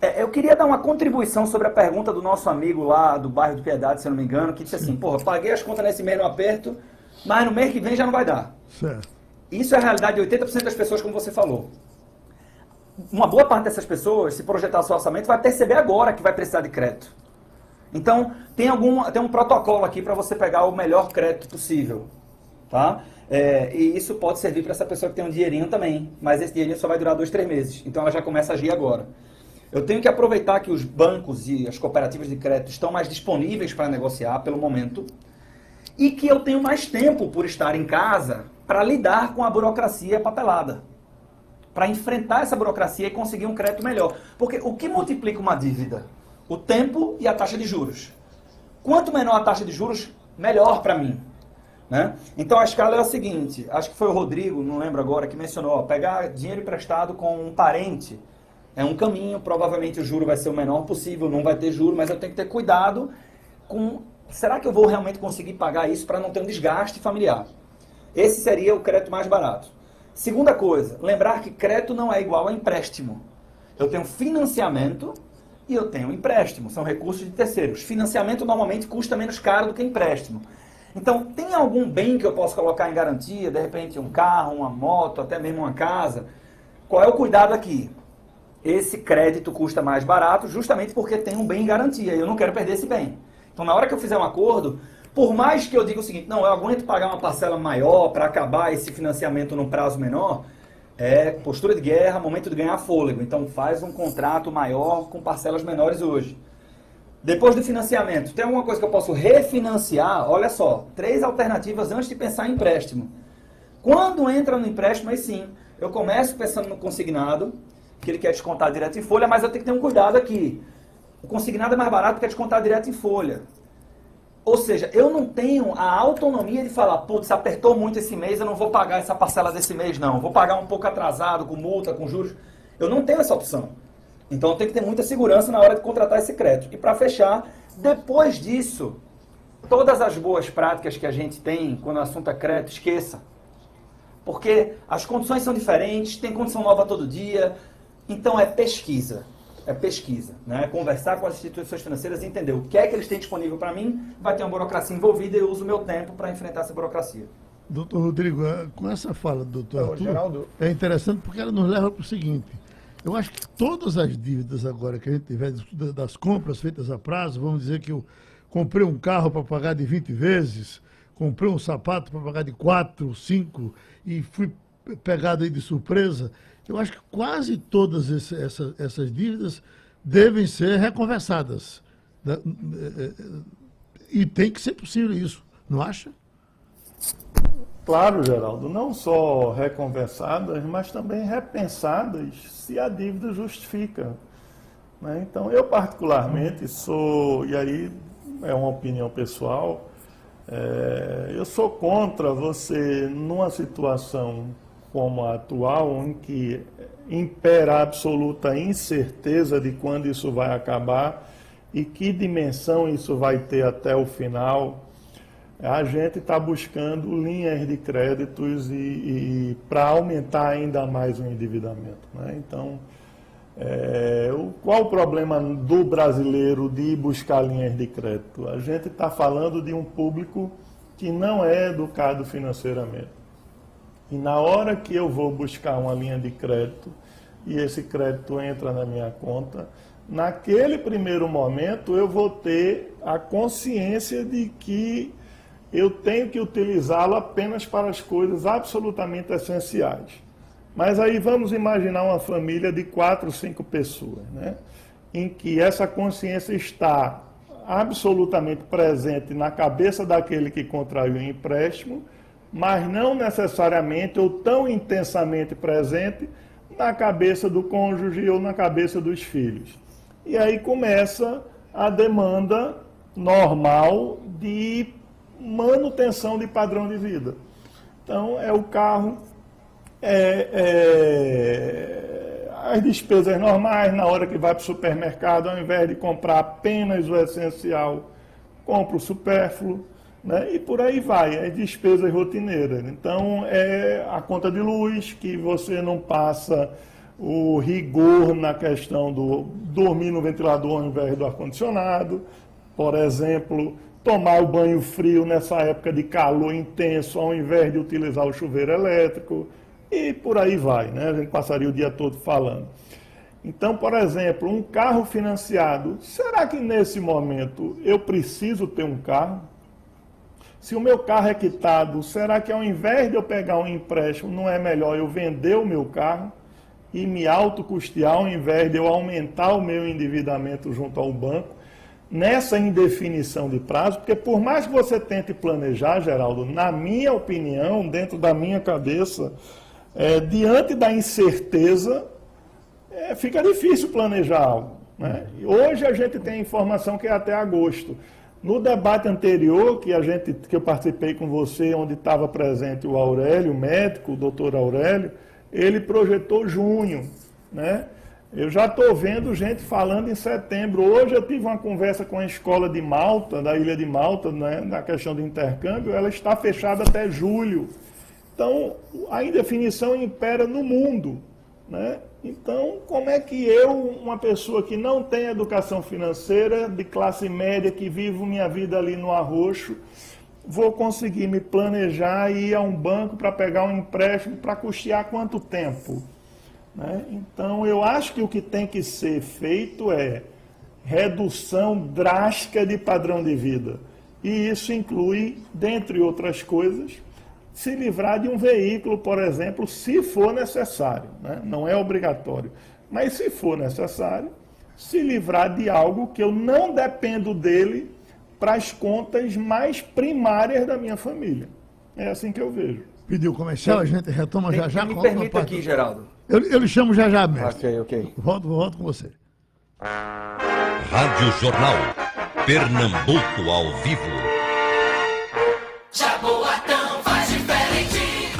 É, eu queria dar uma contribuição sobre a pergunta do nosso amigo lá do bairro do Piedade, se eu não me engano, que disse assim, porra, paguei as contas nesse mês no aperto, mas no mês que vem já não vai dar. Certo. Isso é a realidade de 80% das pessoas, como você falou. Uma boa parte dessas pessoas, se projetar seu orçamento, vai perceber agora que vai precisar de crédito. Então, tem, algum, tem um protocolo aqui para você pegar o melhor crédito possível. Tá? É, e isso pode servir para essa pessoa que tem um dinheirinho também, mas esse dinheirinho só vai durar dois, três meses. Então ela já começa a agir agora. Eu tenho que aproveitar que os bancos e as cooperativas de crédito estão mais disponíveis para negociar pelo momento e que eu tenho mais tempo por estar em casa para lidar com a burocracia papelada, para enfrentar essa burocracia e conseguir um crédito melhor. Porque o que multiplica uma dívida? O tempo e a taxa de juros. Quanto menor a taxa de juros, melhor para mim. Né? Então a escala é a seguinte, acho que foi o Rodrigo, não lembro agora, que mencionou, ó, pegar dinheiro emprestado com um parente é um caminho, provavelmente o juro vai ser o menor possível, não vai ter juro, mas eu tenho que ter cuidado com, será que eu vou realmente conseguir pagar isso para não ter um desgaste familiar? Esse seria o crédito mais barato. Segunda coisa, lembrar que crédito não é igual a empréstimo. Eu tenho financiamento e eu tenho empréstimo, são recursos de terceiros. Financiamento normalmente custa menos caro do que empréstimo. Então, tem algum bem que eu posso colocar em garantia? De repente, um carro, uma moto, até mesmo uma casa. Qual é o cuidado aqui? Esse crédito custa mais barato justamente porque tem um bem em garantia. e Eu não quero perder esse bem. Então, na hora que eu fizer um acordo, por mais que eu diga o seguinte, não, eu aguento pagar uma parcela maior para acabar esse financiamento num prazo menor, é postura de guerra, momento de ganhar fôlego. Então, faz um contrato maior com parcelas menores hoje. Depois do financiamento, tem alguma coisa que eu posso refinanciar? Olha só, três alternativas antes de pensar em empréstimo. Quando entra no empréstimo, aí sim, eu começo pensando no consignado, que ele quer descontar direto em folha, mas eu tenho que ter um cuidado aqui. O consignado é mais barato que descontar direto em folha. Ou seja, eu não tenho a autonomia de falar, putz, apertou muito esse mês, eu não vou pagar essa parcela desse mês, não. Vou pagar um pouco atrasado, com multa, com juros. Eu não tenho essa opção. Então tem que ter muita segurança na hora de contratar esse crédito. E para fechar, depois disso, todas as boas práticas que a gente tem quando o assunto é crédito, esqueça. Porque as condições são diferentes, tem condição nova todo dia. Então é pesquisa. É pesquisa. Né? Conversar com as instituições financeiras e entender o que é que eles têm disponível para mim, vai ter uma burocracia envolvida e eu uso o meu tempo para enfrentar essa burocracia. Doutor Rodrigo, eh, com essa fala do doutor Arthur, Geraldo. é interessante porque ela nos leva para o seguinte. Eu acho que todas as dívidas agora que a gente tiver das compras feitas a prazo, vamos dizer que eu comprei um carro para pagar de 20 vezes, comprei um sapato para pagar de 4, 5 e fui pegado aí de surpresa. Eu acho que quase todas esse- essa- essas dívidas devem ser reconversadas. né? E tem que ser possível isso, não acha? Claro, Geraldo, não só reconversadas, mas também repensadas se a dívida justifica. né? Então, eu particularmente sou, e aí é uma opinião pessoal, é, eu sou contra você, numa situação como a atual, em que impera a absoluta incerteza de quando isso vai acabar e que dimensão isso vai ter até o final, a gente está buscando linhas de créditos e, e para aumentar ainda mais o endividamento. né? Então, é, o- qual o problema do brasileiro de buscar linhas de crédito? A gente está falando de um público que não é educado financeiramente. E na hora que eu vou buscar uma linha de crédito e esse crédito entra na minha conta, naquele primeiro momento eu vou ter a consciência de que eu tenho que utilizá-lo apenas para as coisas absolutamente essenciais. Mas aí vamos imaginar uma família de quatro, cinco pessoas, né? em que essa consciência está absolutamente presente na cabeça daquele que contraiu o empréstimo, mas não necessariamente ou tão intensamente presente na cabeça do cônjuge ou na cabeça dos filhos. E aí começa a demanda normal de manutenção de padrão de vida. Então, é o carro, é, é, as despesas normais, na hora que vai para o supermercado, ao invés de comprar apenas o essencial, compra o supérfluo, né? e por aí vai, as despesas rotineiras. Então, é a conta de luz, que você não passa o rigor na questão do dormir no ventilador ao invés do ar-condicionado, por exemplo, tomar o banho frio nessa época de calor intenso ao invés de utilizar o chuveiro elétrico e por aí vai, né? A gente passaria o dia todo falando. Então, por exemplo, um carro financiado, será que nesse momento eu preciso ter um carro? Se o meu carro é quitado, será que ao invés de eu pegar um empréstimo, não é melhor eu vender o meu carro e me autocustear ao invés de eu aumentar o meu endividamento junto ao banco? Nessa indefinição de prazo, porque por mais que você tente planejar, Geraldo, na minha opinião, dentro da minha cabeça, é, diante da incerteza, é, fica difícil planejar algo. Né? Hoje a gente tem informação que é até agosto. No debate anterior que a gente, que eu participei com você, onde estava presente o Aurélio, o médico, o doutor Aurélio, ele projetou junho, né? Eu já estou vendo gente falando em setembro. Hoje eu tive uma conversa com a escola de Malta, da Ilha de Malta, né, na questão do intercâmbio, ela está fechada até julho. Então, a indefinição impera no mundo. Né? Então, como é que eu, uma pessoa que não tem educação financeira, de classe média, que vivo minha vida ali no arroxo, vou conseguir me planejar e ir a um banco para pegar um empréstimo para custear quanto tempo? Né? Então, eu acho que o que tem que ser feito é redução drástica de padrão de vida. E isso inclui, dentre outras coisas, se livrar de um veículo, por exemplo, se for necessário. Né? Não é obrigatório. Mas se for necessário, se livrar de algo que eu não dependo dele para as contas mais primárias da minha família. É assim que eu vejo. Pediu comercial, a gente retoma Tem- já já. me permita aqui, Geraldo. Eu, eu lhe chamo já já, mestre. Ok, ok. Volto, volto com você. Rádio Jornal. Pernambuco ao vivo.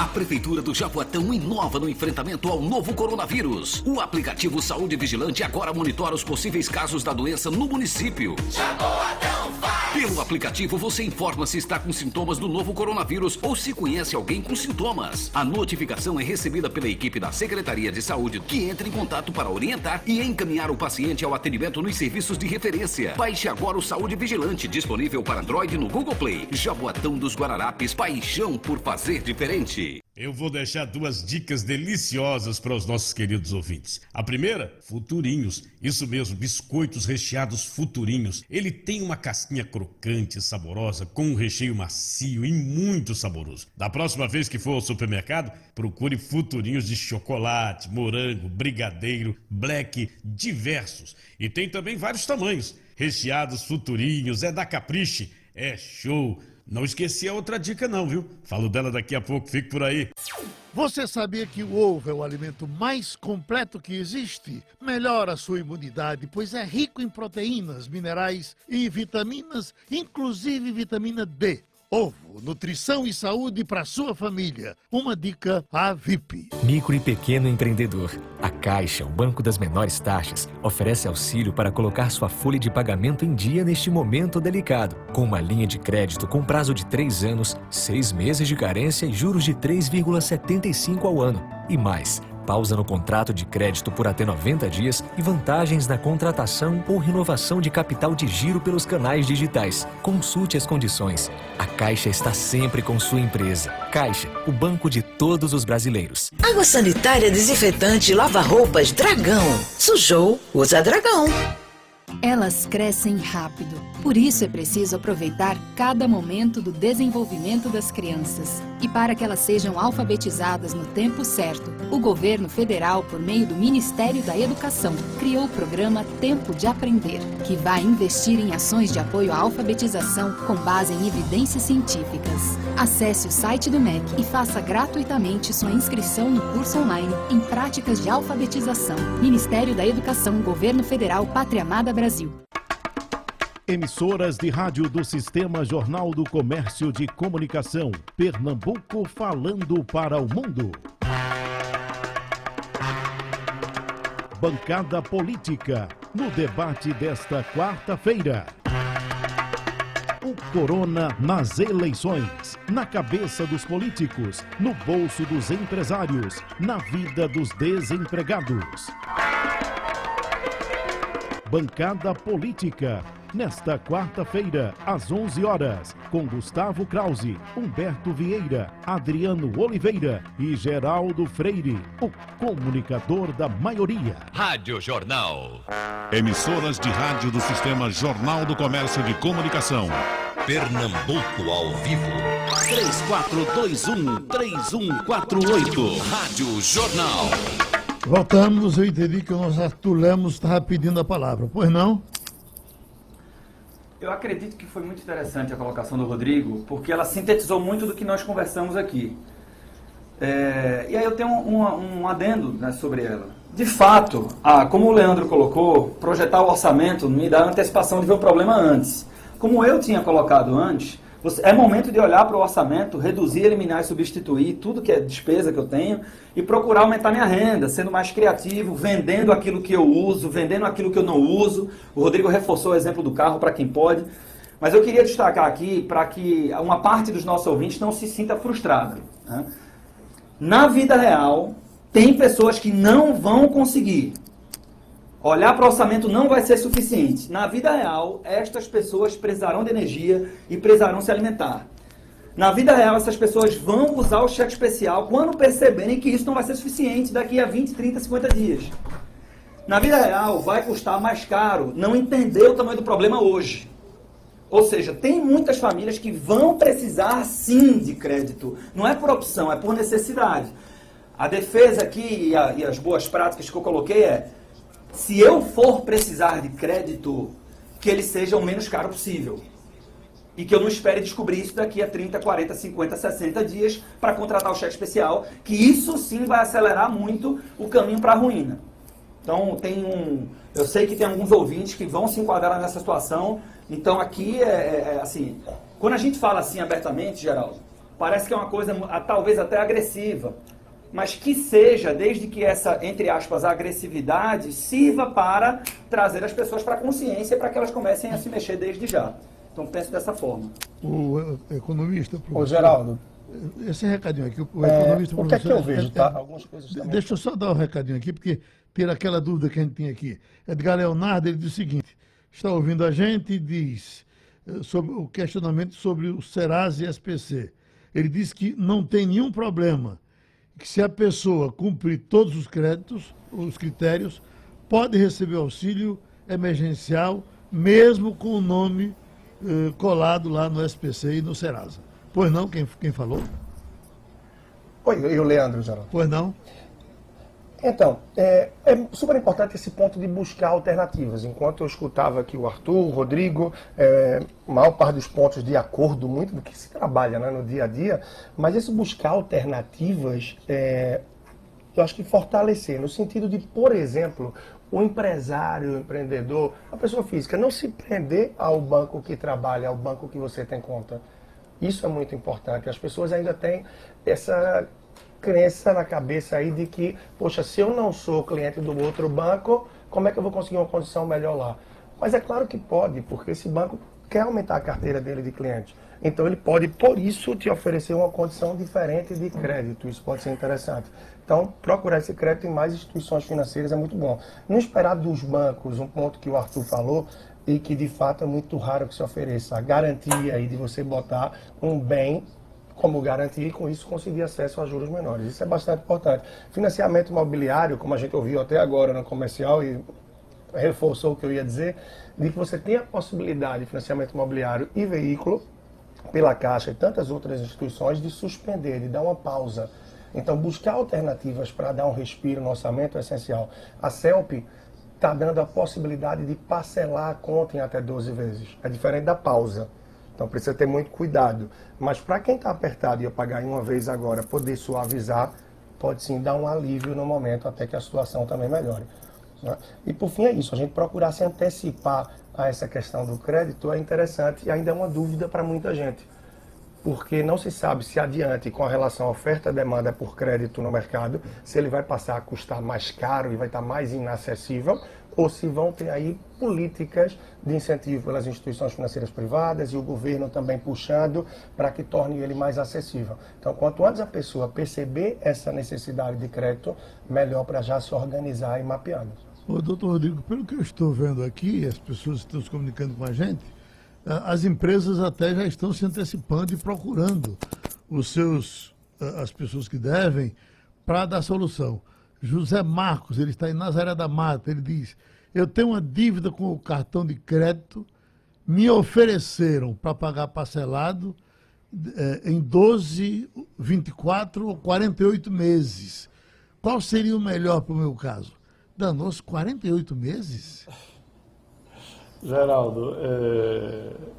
A Prefeitura do Jaboatão inova no enfrentamento ao novo coronavírus. O aplicativo Saúde Vigilante agora monitora os possíveis casos da doença no município. Jaboatão faz. Pelo aplicativo você informa se está com sintomas do novo coronavírus ou se conhece alguém com sintomas. A notificação é recebida pela equipe da Secretaria de Saúde, que entra em contato para orientar e encaminhar o paciente ao atendimento nos serviços de referência. Baixe agora o Saúde Vigilante, disponível para Android no Google Play. Jaboatão dos Guararapes, paixão por fazer diferente. Eu vou deixar duas dicas deliciosas para os nossos queridos ouvintes. A primeira, futurinhos. Isso mesmo, biscoitos recheados futurinhos. Ele tem uma casquinha crocante, saborosa, com um recheio macio e muito saboroso. Da próxima vez que for ao supermercado, procure futurinhos de chocolate, morango, brigadeiro, black, diversos. E tem também vários tamanhos. Recheados futurinhos, é da Capriche. É show! Não esqueci a outra dica não, viu? Falo dela daqui a pouco, fique por aí. Você sabia que o ovo é o alimento mais completo que existe? Melhora a sua imunidade, pois é rico em proteínas, minerais e vitaminas, inclusive vitamina D. Ovo, nutrição e saúde para sua família. Uma dica a VIP. Micro e pequeno empreendedor. A Caixa, o banco das menores taxas, oferece auxílio para colocar sua folha de pagamento em dia neste momento delicado. Com uma linha de crédito com prazo de 3 anos, 6 meses de carência e juros de 3,75 ao ano. E mais. Pausa no contrato de crédito por até 90 dias e vantagens na contratação ou renovação de capital de giro pelos canais digitais. Consulte as condições. A Caixa está sempre com sua empresa. Caixa, o banco de todos os brasileiros. Água sanitária desinfetante lava-roupas Dragão. Sujou, usa Dragão. Elas crescem rápido. Por isso é preciso aproveitar cada momento do desenvolvimento das crianças. E para que elas sejam alfabetizadas no tempo certo, o governo federal, por meio do Ministério da Educação, criou o programa Tempo de Aprender, que vai investir em ações de apoio à alfabetização com base em evidências científicas. Acesse o site do MEC e faça gratuitamente sua inscrição no curso online em práticas de alfabetização. Ministério da Educação, Governo Federal, Pátria Amada Brasil. Emissoras de rádio do Sistema Jornal do Comércio de Comunicação. Pernambuco falando para o mundo. Bancada Política. No debate desta quarta-feira. O Corona nas eleições. Na cabeça dos políticos. No bolso dos empresários. Na vida dos desempregados. Bancada Política. Nesta quarta-feira, às 11 horas, com Gustavo Krause, Humberto Vieira, Adriano Oliveira e Geraldo Freire, o comunicador da maioria. Rádio Jornal. Emissoras de rádio do Sistema Jornal do Comércio de Comunicação. Pernambuco ao vivo. 3421-3148. Rádio Jornal. Voltamos, eu entendi que o nosso Arthur Lemos estava pedindo a palavra. Pois não? Eu acredito que foi muito interessante a colocação do Rodrigo, porque ela sintetizou muito do que nós conversamos aqui. É, e aí eu tenho um, um adendo né, sobre ela. De fato, ah, como o Leandro colocou, projetar o orçamento me dá antecipação de ver o problema antes. Como eu tinha colocado antes, você- é momento de olhar para o orçamento, reduzir, eliminar e substituir tudo que é despesa que eu tenho e procurar aumentar minha renda, sendo mais criativo, vendendo aquilo que eu uso, vendendo aquilo que eu não uso. O Rodrigo reforçou o exemplo do carro para quem pode. Mas eu queria destacar aqui para que uma parte dos nossos ouvintes não se sinta frustrada. né? Na vida real, tem pessoas que não vão conseguir. Olhar para o orçamento não vai ser suficiente. Na vida real, estas pessoas precisarão de energia e precisarão se alimentar. Na vida real, essas pessoas vão usar o cheque especial quando perceberem que isso não vai ser suficiente daqui a 20, 30, 50 dias. Na vida real, vai custar mais caro não entender o tamanho do problema hoje. Ou seja, tem muitas famílias que vão precisar sim de crédito. Não é por opção, é por necessidade. A defesa aqui e, a- e as boas práticas que eu coloquei é: se eu for precisar de crédito, que ele seja o menos caro possível. E que eu não espere descobrir isso daqui a 30, 40, 50, 60 dias para contratar o cheque especial, que isso sim vai acelerar muito o caminho para a ruína. Então tem um. Eu sei que tem alguns ouvintes que vão se enquadrar nessa situação. Então aqui é, é- é assim. Quando a gente fala assim abertamente, Geraldo, parece que é uma coisa talvez até agressiva. Mas que seja, desde que essa, entre aspas, agressividade sirva para trazer as pessoas para a consciência para que elas comecem a se mexer desde já. Então penso dessa forma. O economista. Ô, Geraldo. Esse recadinho aqui, o É, economista. o que é que eu vejo, é- tá? é- Algumas coisas também. Deixa eu só dar um recadinho aqui, porque tira aquela dúvida que a gente tem aqui. Edgar Leonardo, ele diz o seguinte: está ouvindo a gente e diz eh, sobre o questionamento sobre o Serasa e SPC. Ele diz que não tem nenhum problema, que se a pessoa cumprir todos os créditos, os critérios, pode receber auxílio emergencial, mesmo com o nome eh, colado lá no SPC e no Serasa. Pois não, quem, quem falou? Oi, e o Leandro, Geraldo? Pois não? Então, é, é super importante esse ponto de buscar alternativas. Enquanto eu escutava aqui o Arthur, o Rodrigo, é, maior parte dos pontos de acordo, muito do que se trabalha né, no dia a dia, mas esse buscar alternativas, é, eu acho que fortalecer, no sentido de, por exemplo, o empresário, o empreendedor, a pessoa física, não se prender ao banco que trabalha, ao banco que você tem conta. Isso é muito importante. As pessoas ainda têm essa crença na cabeça aí de que, poxa, se eu não sou cliente do outro banco, como é que eu vou conseguir uma condição melhor lá? Mas é claro que pode, porque esse banco quer aumentar a carteira dele de clientes. Então ele pode, por isso, te oferecer uma condição diferente de crédito. Isso pode ser interessante. Então, procurar esse crédito em mais instituições financeiras é muito bom. Não esperar dos bancos, um ponto que o Arthur falou, e que de fato é muito raro que se ofereça, a garantia aí de você botar um bem como garantia e com isso conseguir acesso a juros menores. Isso é bastante importante. Financiamento imobiliário, como a gente ouviu até agora no comercial e reforçou o que eu ia dizer, de que você tem a possibilidade de financiamento imobiliário e veículo pela Caixa e tantas outras instituições de suspender, de dar uma pausa. Então, buscar alternativas para dar um respiro no orçamento é essencial. A CELP está dando a possibilidade de parcelar a conta em até 12 vezes. É diferente da pausa. Então precisa ter muito cuidado. Mas para quem está apertado e eu pagar em uma vez agora, poder suavizar, pode sim dar um alívio no momento até que a situação também melhore. né? E por fim é isso, a gente procurar se antecipar a essa questão do crédito é interessante e ainda é uma dúvida para muita gente. Porque não se sabe se adiante com a relação oferta-demanda por crédito no mercado, se ele vai passar a custar mais caro e vai estar mais inacessível, ou se vão ter aí políticas de incentivo pelas instituições financeiras privadas e o governo também puxando para que torne ele mais acessível. Então, quanto antes a pessoa perceber essa necessidade de crédito, melhor para já se organizar e mapeando. Ô, doutor Rodrigo, pelo que eu estou vendo aqui, as pessoas estão se comunicando com a gente, as empresas até já estão se antecipando e procurando os seus, as pessoas que devem para dar solução. José Marcos, ele está em Nazaré da Mata, ele diz, eu tenho uma dívida com o cartão de crédito me ofereceram para pagar parcelado eh, em 12, 24 ou 48 meses. Qual seria o melhor para o meu caso? Danou-se 48 meses? Geraldo, é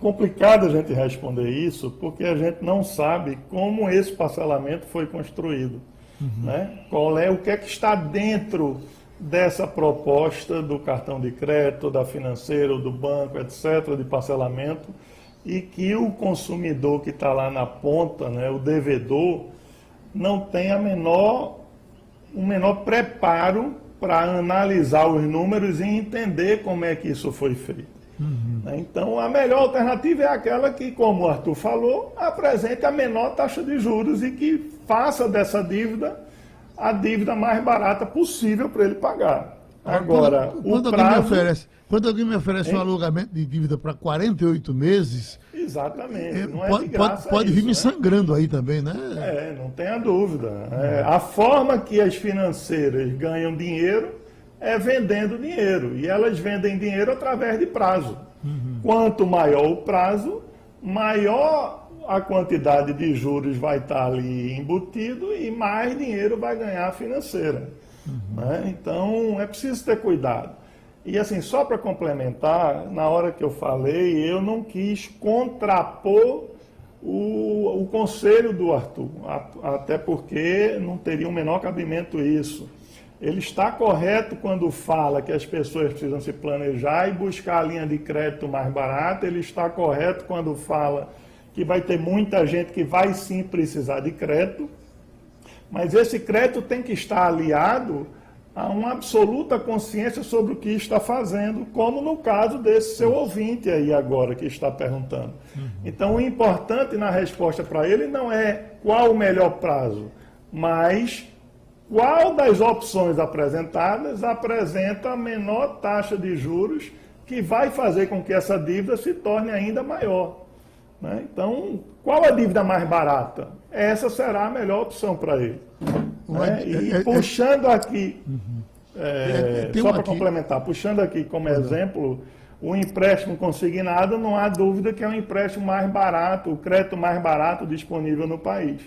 complicado a gente responder isso porque a gente não sabe como esse parcelamento foi construído. Né? Qual é o que é que está dentro dessa proposta do cartão de crédito, da financeira, do banco, etc., de parcelamento, e que o consumidor que está lá na ponta, né, o devedor, não tem a menor, o menor preparo para analisar os números e entender como é que isso foi feito. Né? Então, a melhor alternativa é aquela que, como o Arthur falou, apresente a menor taxa de juros e que faça dessa dívida a dívida mais barata possível para ele pagar. Agora, quando, quando o alguém me prazo... oferece, quando alguém me oferece um alugamento de dívida para 48 meses, Exatamente. Não é pode, pode, pode vir isso, me né? sangrando aí também, né? É, não tenha dúvida. É, a forma que as financeiras ganham dinheiro é vendendo dinheiro. E elas vendem dinheiro através de prazo. Quanto maior o prazo, maior a quantidade de juros vai estar ali embutido e mais dinheiro vai ganhar financeira. né? Então é preciso ter cuidado. E assim, só para complementar, na hora que eu falei, eu não quis contrapor o, o conselho do Arthur, até porque não teria o menor cabimento isso. Ele está correto quando fala que as pessoas precisam se planejar e buscar a linha de crédito mais barata, ele está correto quando fala que vai ter muita gente que vai sim precisar de crédito, mas esse crédito tem que estar aliado a uma absoluta consciência sobre o que está fazendo, como no caso desse seu ouvinte aí agora que está perguntando. Então, o importante na resposta para ele não é qual o melhor prazo, mas qual das opções apresentadas apresenta a menor taxa de juros que vai fazer com que essa dívida se torne ainda maior. Né? Então, qual a dívida mais barata? Essa será a melhor opção para ele. né? E é- é- puxando aqui, é, É, só um para complementar, puxando aqui como exemplo, o empréstimo consignado, não há dúvida que é o empréstimo mais barato, o crédito mais barato disponível no país.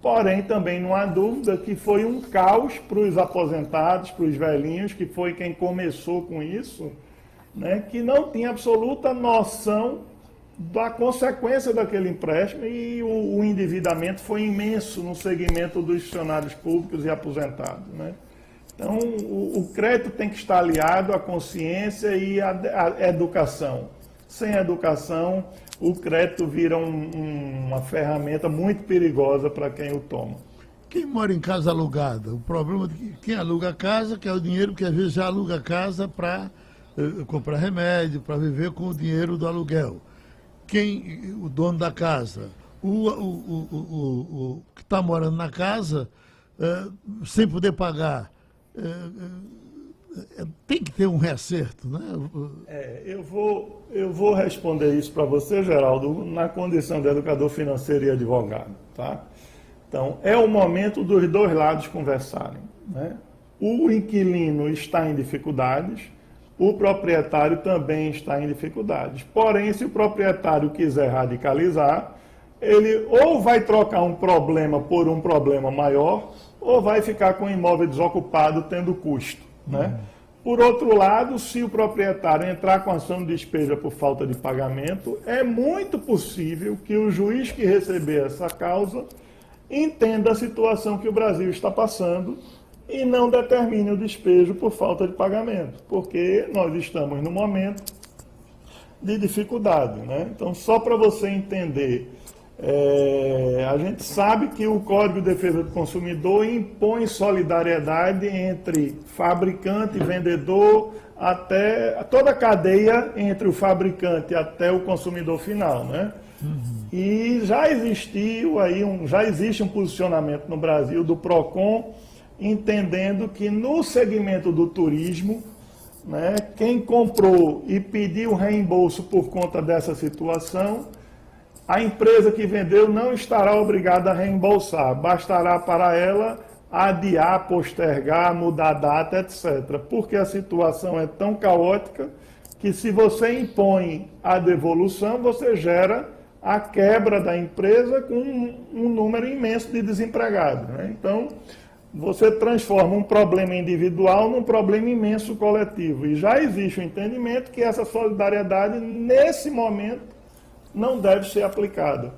Porém, também não há dúvida que foi um caos para os aposentados, para os velhinhos, que foi quem começou com isso, né, que não tinha absoluta noção da consequência daquele empréstimo e o, o endividamento foi imenso no segmento dos funcionários públicos e aposentados. Né? Então, o, o crédito tem que estar aliado à consciência e à, educação. Sem educação, o crédito vira um- um- uma ferramenta muito perigosa para quem o toma. Quem mora em casa alugada, o problema é que quem aluga a casa quer o dinheiro, porque às vezes já aluga a casa para comprar remédio, para viver com o dinheiro do aluguel. Quem, o dono da casa, o, o, o, o, que está morando na casa, eh, sem poder pagar, eh, tem que ter um reacerto, né? É, eu vou, eu vou responder isso para você, Geraldo, na condição de educador financeiro e advogado. Tá? Então, é o momento dos dois lados conversarem. Né? O inquilino está em dificuldades, o proprietário também está em dificuldades. Porém, se o proprietário quiser radicalizar, ele ou vai trocar um problema por um problema maior, ou vai ficar com o imóvel desocupado tendo custo. Né? Por outro lado, se o proprietário entrar com ação de despesa por falta de pagamento, é muito possível que o juiz que receber essa causa entenda a situação que o Brasil está passando e não determine o despejo por falta de pagamento, porque nós estamos no momento de dificuldade. Né? Então, só para você entender, é, a gente sabe que o Código de Defesa do Consumidor impõe solidariedade entre fabricante e vendedor, até toda a cadeia entre o fabricante até o consumidor final. Né? E já existiu aí um, já existe um posicionamento no Brasil do Procon entendendo que no segmento do turismo, né, quem comprou e pediu reembolso por conta dessa situação, a empresa que vendeu não estará obrigada a reembolsar, bastará para ela adiar, postergar, mudar a data, etc. Porque a situação é tão caótica que se você impõe a devolução, você gera a quebra da empresa com um, um número imenso de desempregados. Né? Então, você transforma um problema individual num problema imenso coletivo. E já existe o entendimento que essa solidariedade, nesse momento, não deve ser aplicada.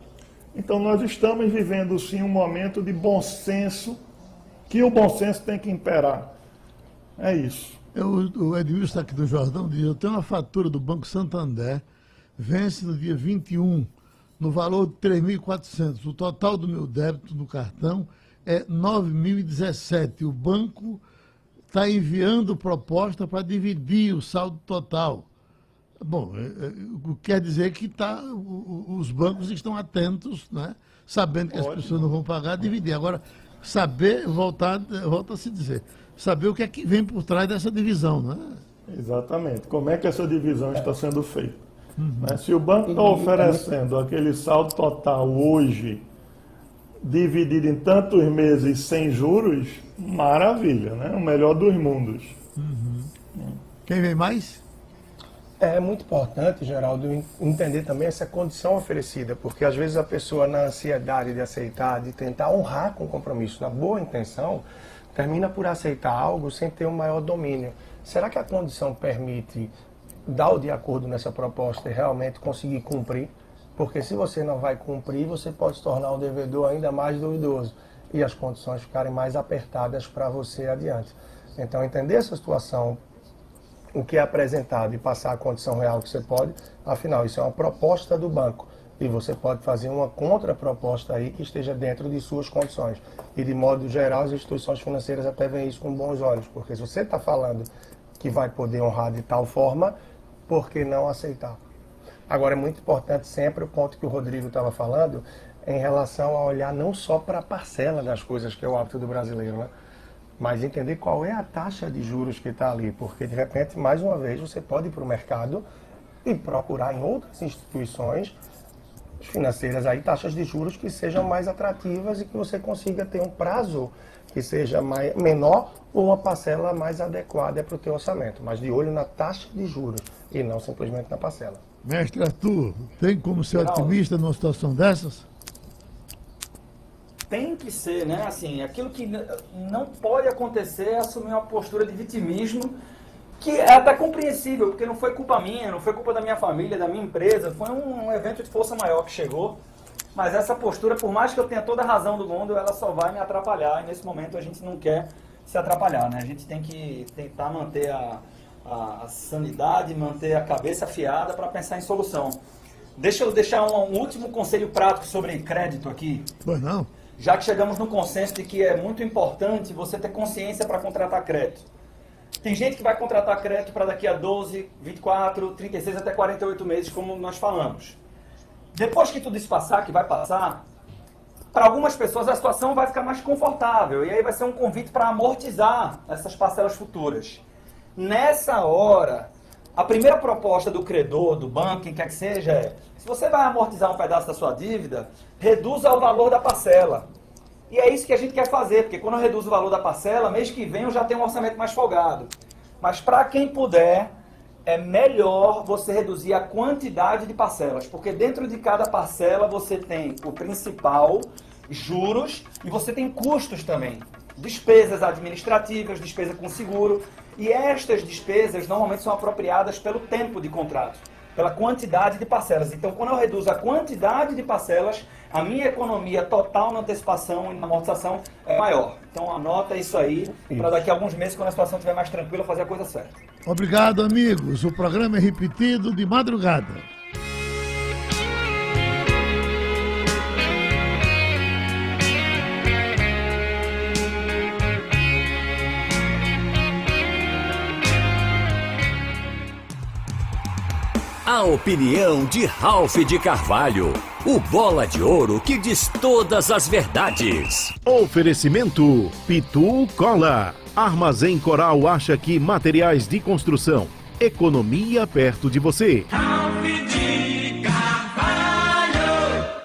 Então, nós estamos vivendo, sim, um momento de bom senso, que o bom senso tem que imperar. É isso. Eu, o Edilson aqui do Jordão diz, eu tenho uma fatura do Banco Santander, vence no dia 21, no valor de 3.400. O total do meu débito no cartão é 9.017. O banco está enviando proposta para dividir o saldo total. Bom, é, é, o que quer dizer que tá, os bancos estão atentos, né? sabendo que as Ótimo. pessoas não vão pagar, dividir. Agora, saber, voltar, volta a se dizer, saber o que é que vem por trás dessa divisão, né? Exatamente. Como é que essa divisão está sendo feita? Uhum. Né? Se o banco está oferecendo aquele saldo total hoje, dividido em tantos meses sem juros, maravilha, né? O melhor dos mundos. Quem vem mais? É muito importante, Geraldo, en- entender também essa condição oferecida, porque às vezes a pessoa, na ansiedade de aceitar, de tentar honrar com o compromisso, na boa intenção, termina por aceitar algo sem ter um maior domínio. Será que a condição permite dar o de acordo nessa proposta e realmente conseguir cumprir? Porque se você não vai cumprir, você pode se tornar um devedor ainda mais duvidoso e as condições ficarem mais apertadas para você adiante. Então, entender essa situação, o que é apresentado e passar a condição real que você pode, afinal, isso é uma proposta do banco. E você pode fazer uma contraproposta aí que esteja dentro de suas condições. E de modo geral, as instituições financeiras até veem isso com bons olhos, porque se você está falando que vai poder honrar de tal forma, por que não aceitar? Agora, é muito importante sempre o ponto que o Rodrigo estava falando em relação a olhar não só para a parcela das coisas, que é o hábito do brasileiro, né? mas entender qual é a taxa de juros que está ali, porque de repente, mais uma vez, você pode ir para o mercado e procurar em outras instituições financeiras aí taxas de juros que sejam mais atrativas e que você consiga ter um prazo que seja mais, menor ou uma parcela mais adequada para o teu orçamento, mas de olho na taxa de juros e não simplesmente na parcela. Mestre Arthur, tem como ser Geraldo. otimista numa situação dessas? Tem que ser, né? Assim, aquilo que não pode acontecer é assumir uma postura de vitimismo, que é até compreensível, porque não foi culpa minha, não foi culpa da minha família, da minha empresa, foi um, um evento de força maior que chegou. Mas essa postura, por mais que eu tenha toda a razão do mundo, ela só vai me atrapalhar. E nesse momento a gente não quer se atrapalhar, né? A gente tem que tentar manter a, a, a sanidade, manter a cabeça afiada para pensar em solução. Deixa eu deixar um, um último conselho prático sobre crédito aqui Pois não? já que chegamos no consenso de que é muito importante você ter consciência para contratar crédito. Tem gente que vai contratar crédito para daqui a 12, 24, 36 até 48 meses, como nós falamos. Depois que tudo isso passar, que vai passar, para algumas pessoas a situação vai ficar mais confortável e aí vai ser um convite para amortizar essas parcelas futuras. Nessa hora, a primeira proposta do credor, do banco, quem quer que seja, é: se você vai amortizar um pedaço da sua dívida, reduza o valor da parcela. E é isso que a gente quer fazer, porque quando eu reduzo o valor da parcela, mês que vem eu já tenho um orçamento mais folgado. Mas para quem puder, é melhor você reduzir a quantidade de parcelas, porque dentro de cada parcela você tem o principal, juros, e você tem custos também. Despesas administrativas, despesa com seguro. E estas despesas normalmente são apropriadas pelo tempo de contrato, pela quantidade de parcelas. Então, quando eu reduzo a quantidade de parcelas, a minha economia total na antecipação e na amortização é maior. Então, anota isso aí, para daqui a alguns meses, quando a situação estiver mais tranquila, fazer a coisa certa. Obrigado, amigos. O programa é repetido de madrugada. A opinião de Ralph de Carvalho, o bola de ouro que diz todas as verdades. Oferecimento Pitu Cola. Armazém Coral acha que materiais de construção. Economia perto de você.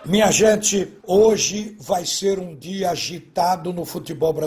Minha gente, hoje vai ser um dia agitado no futebol brasileiro.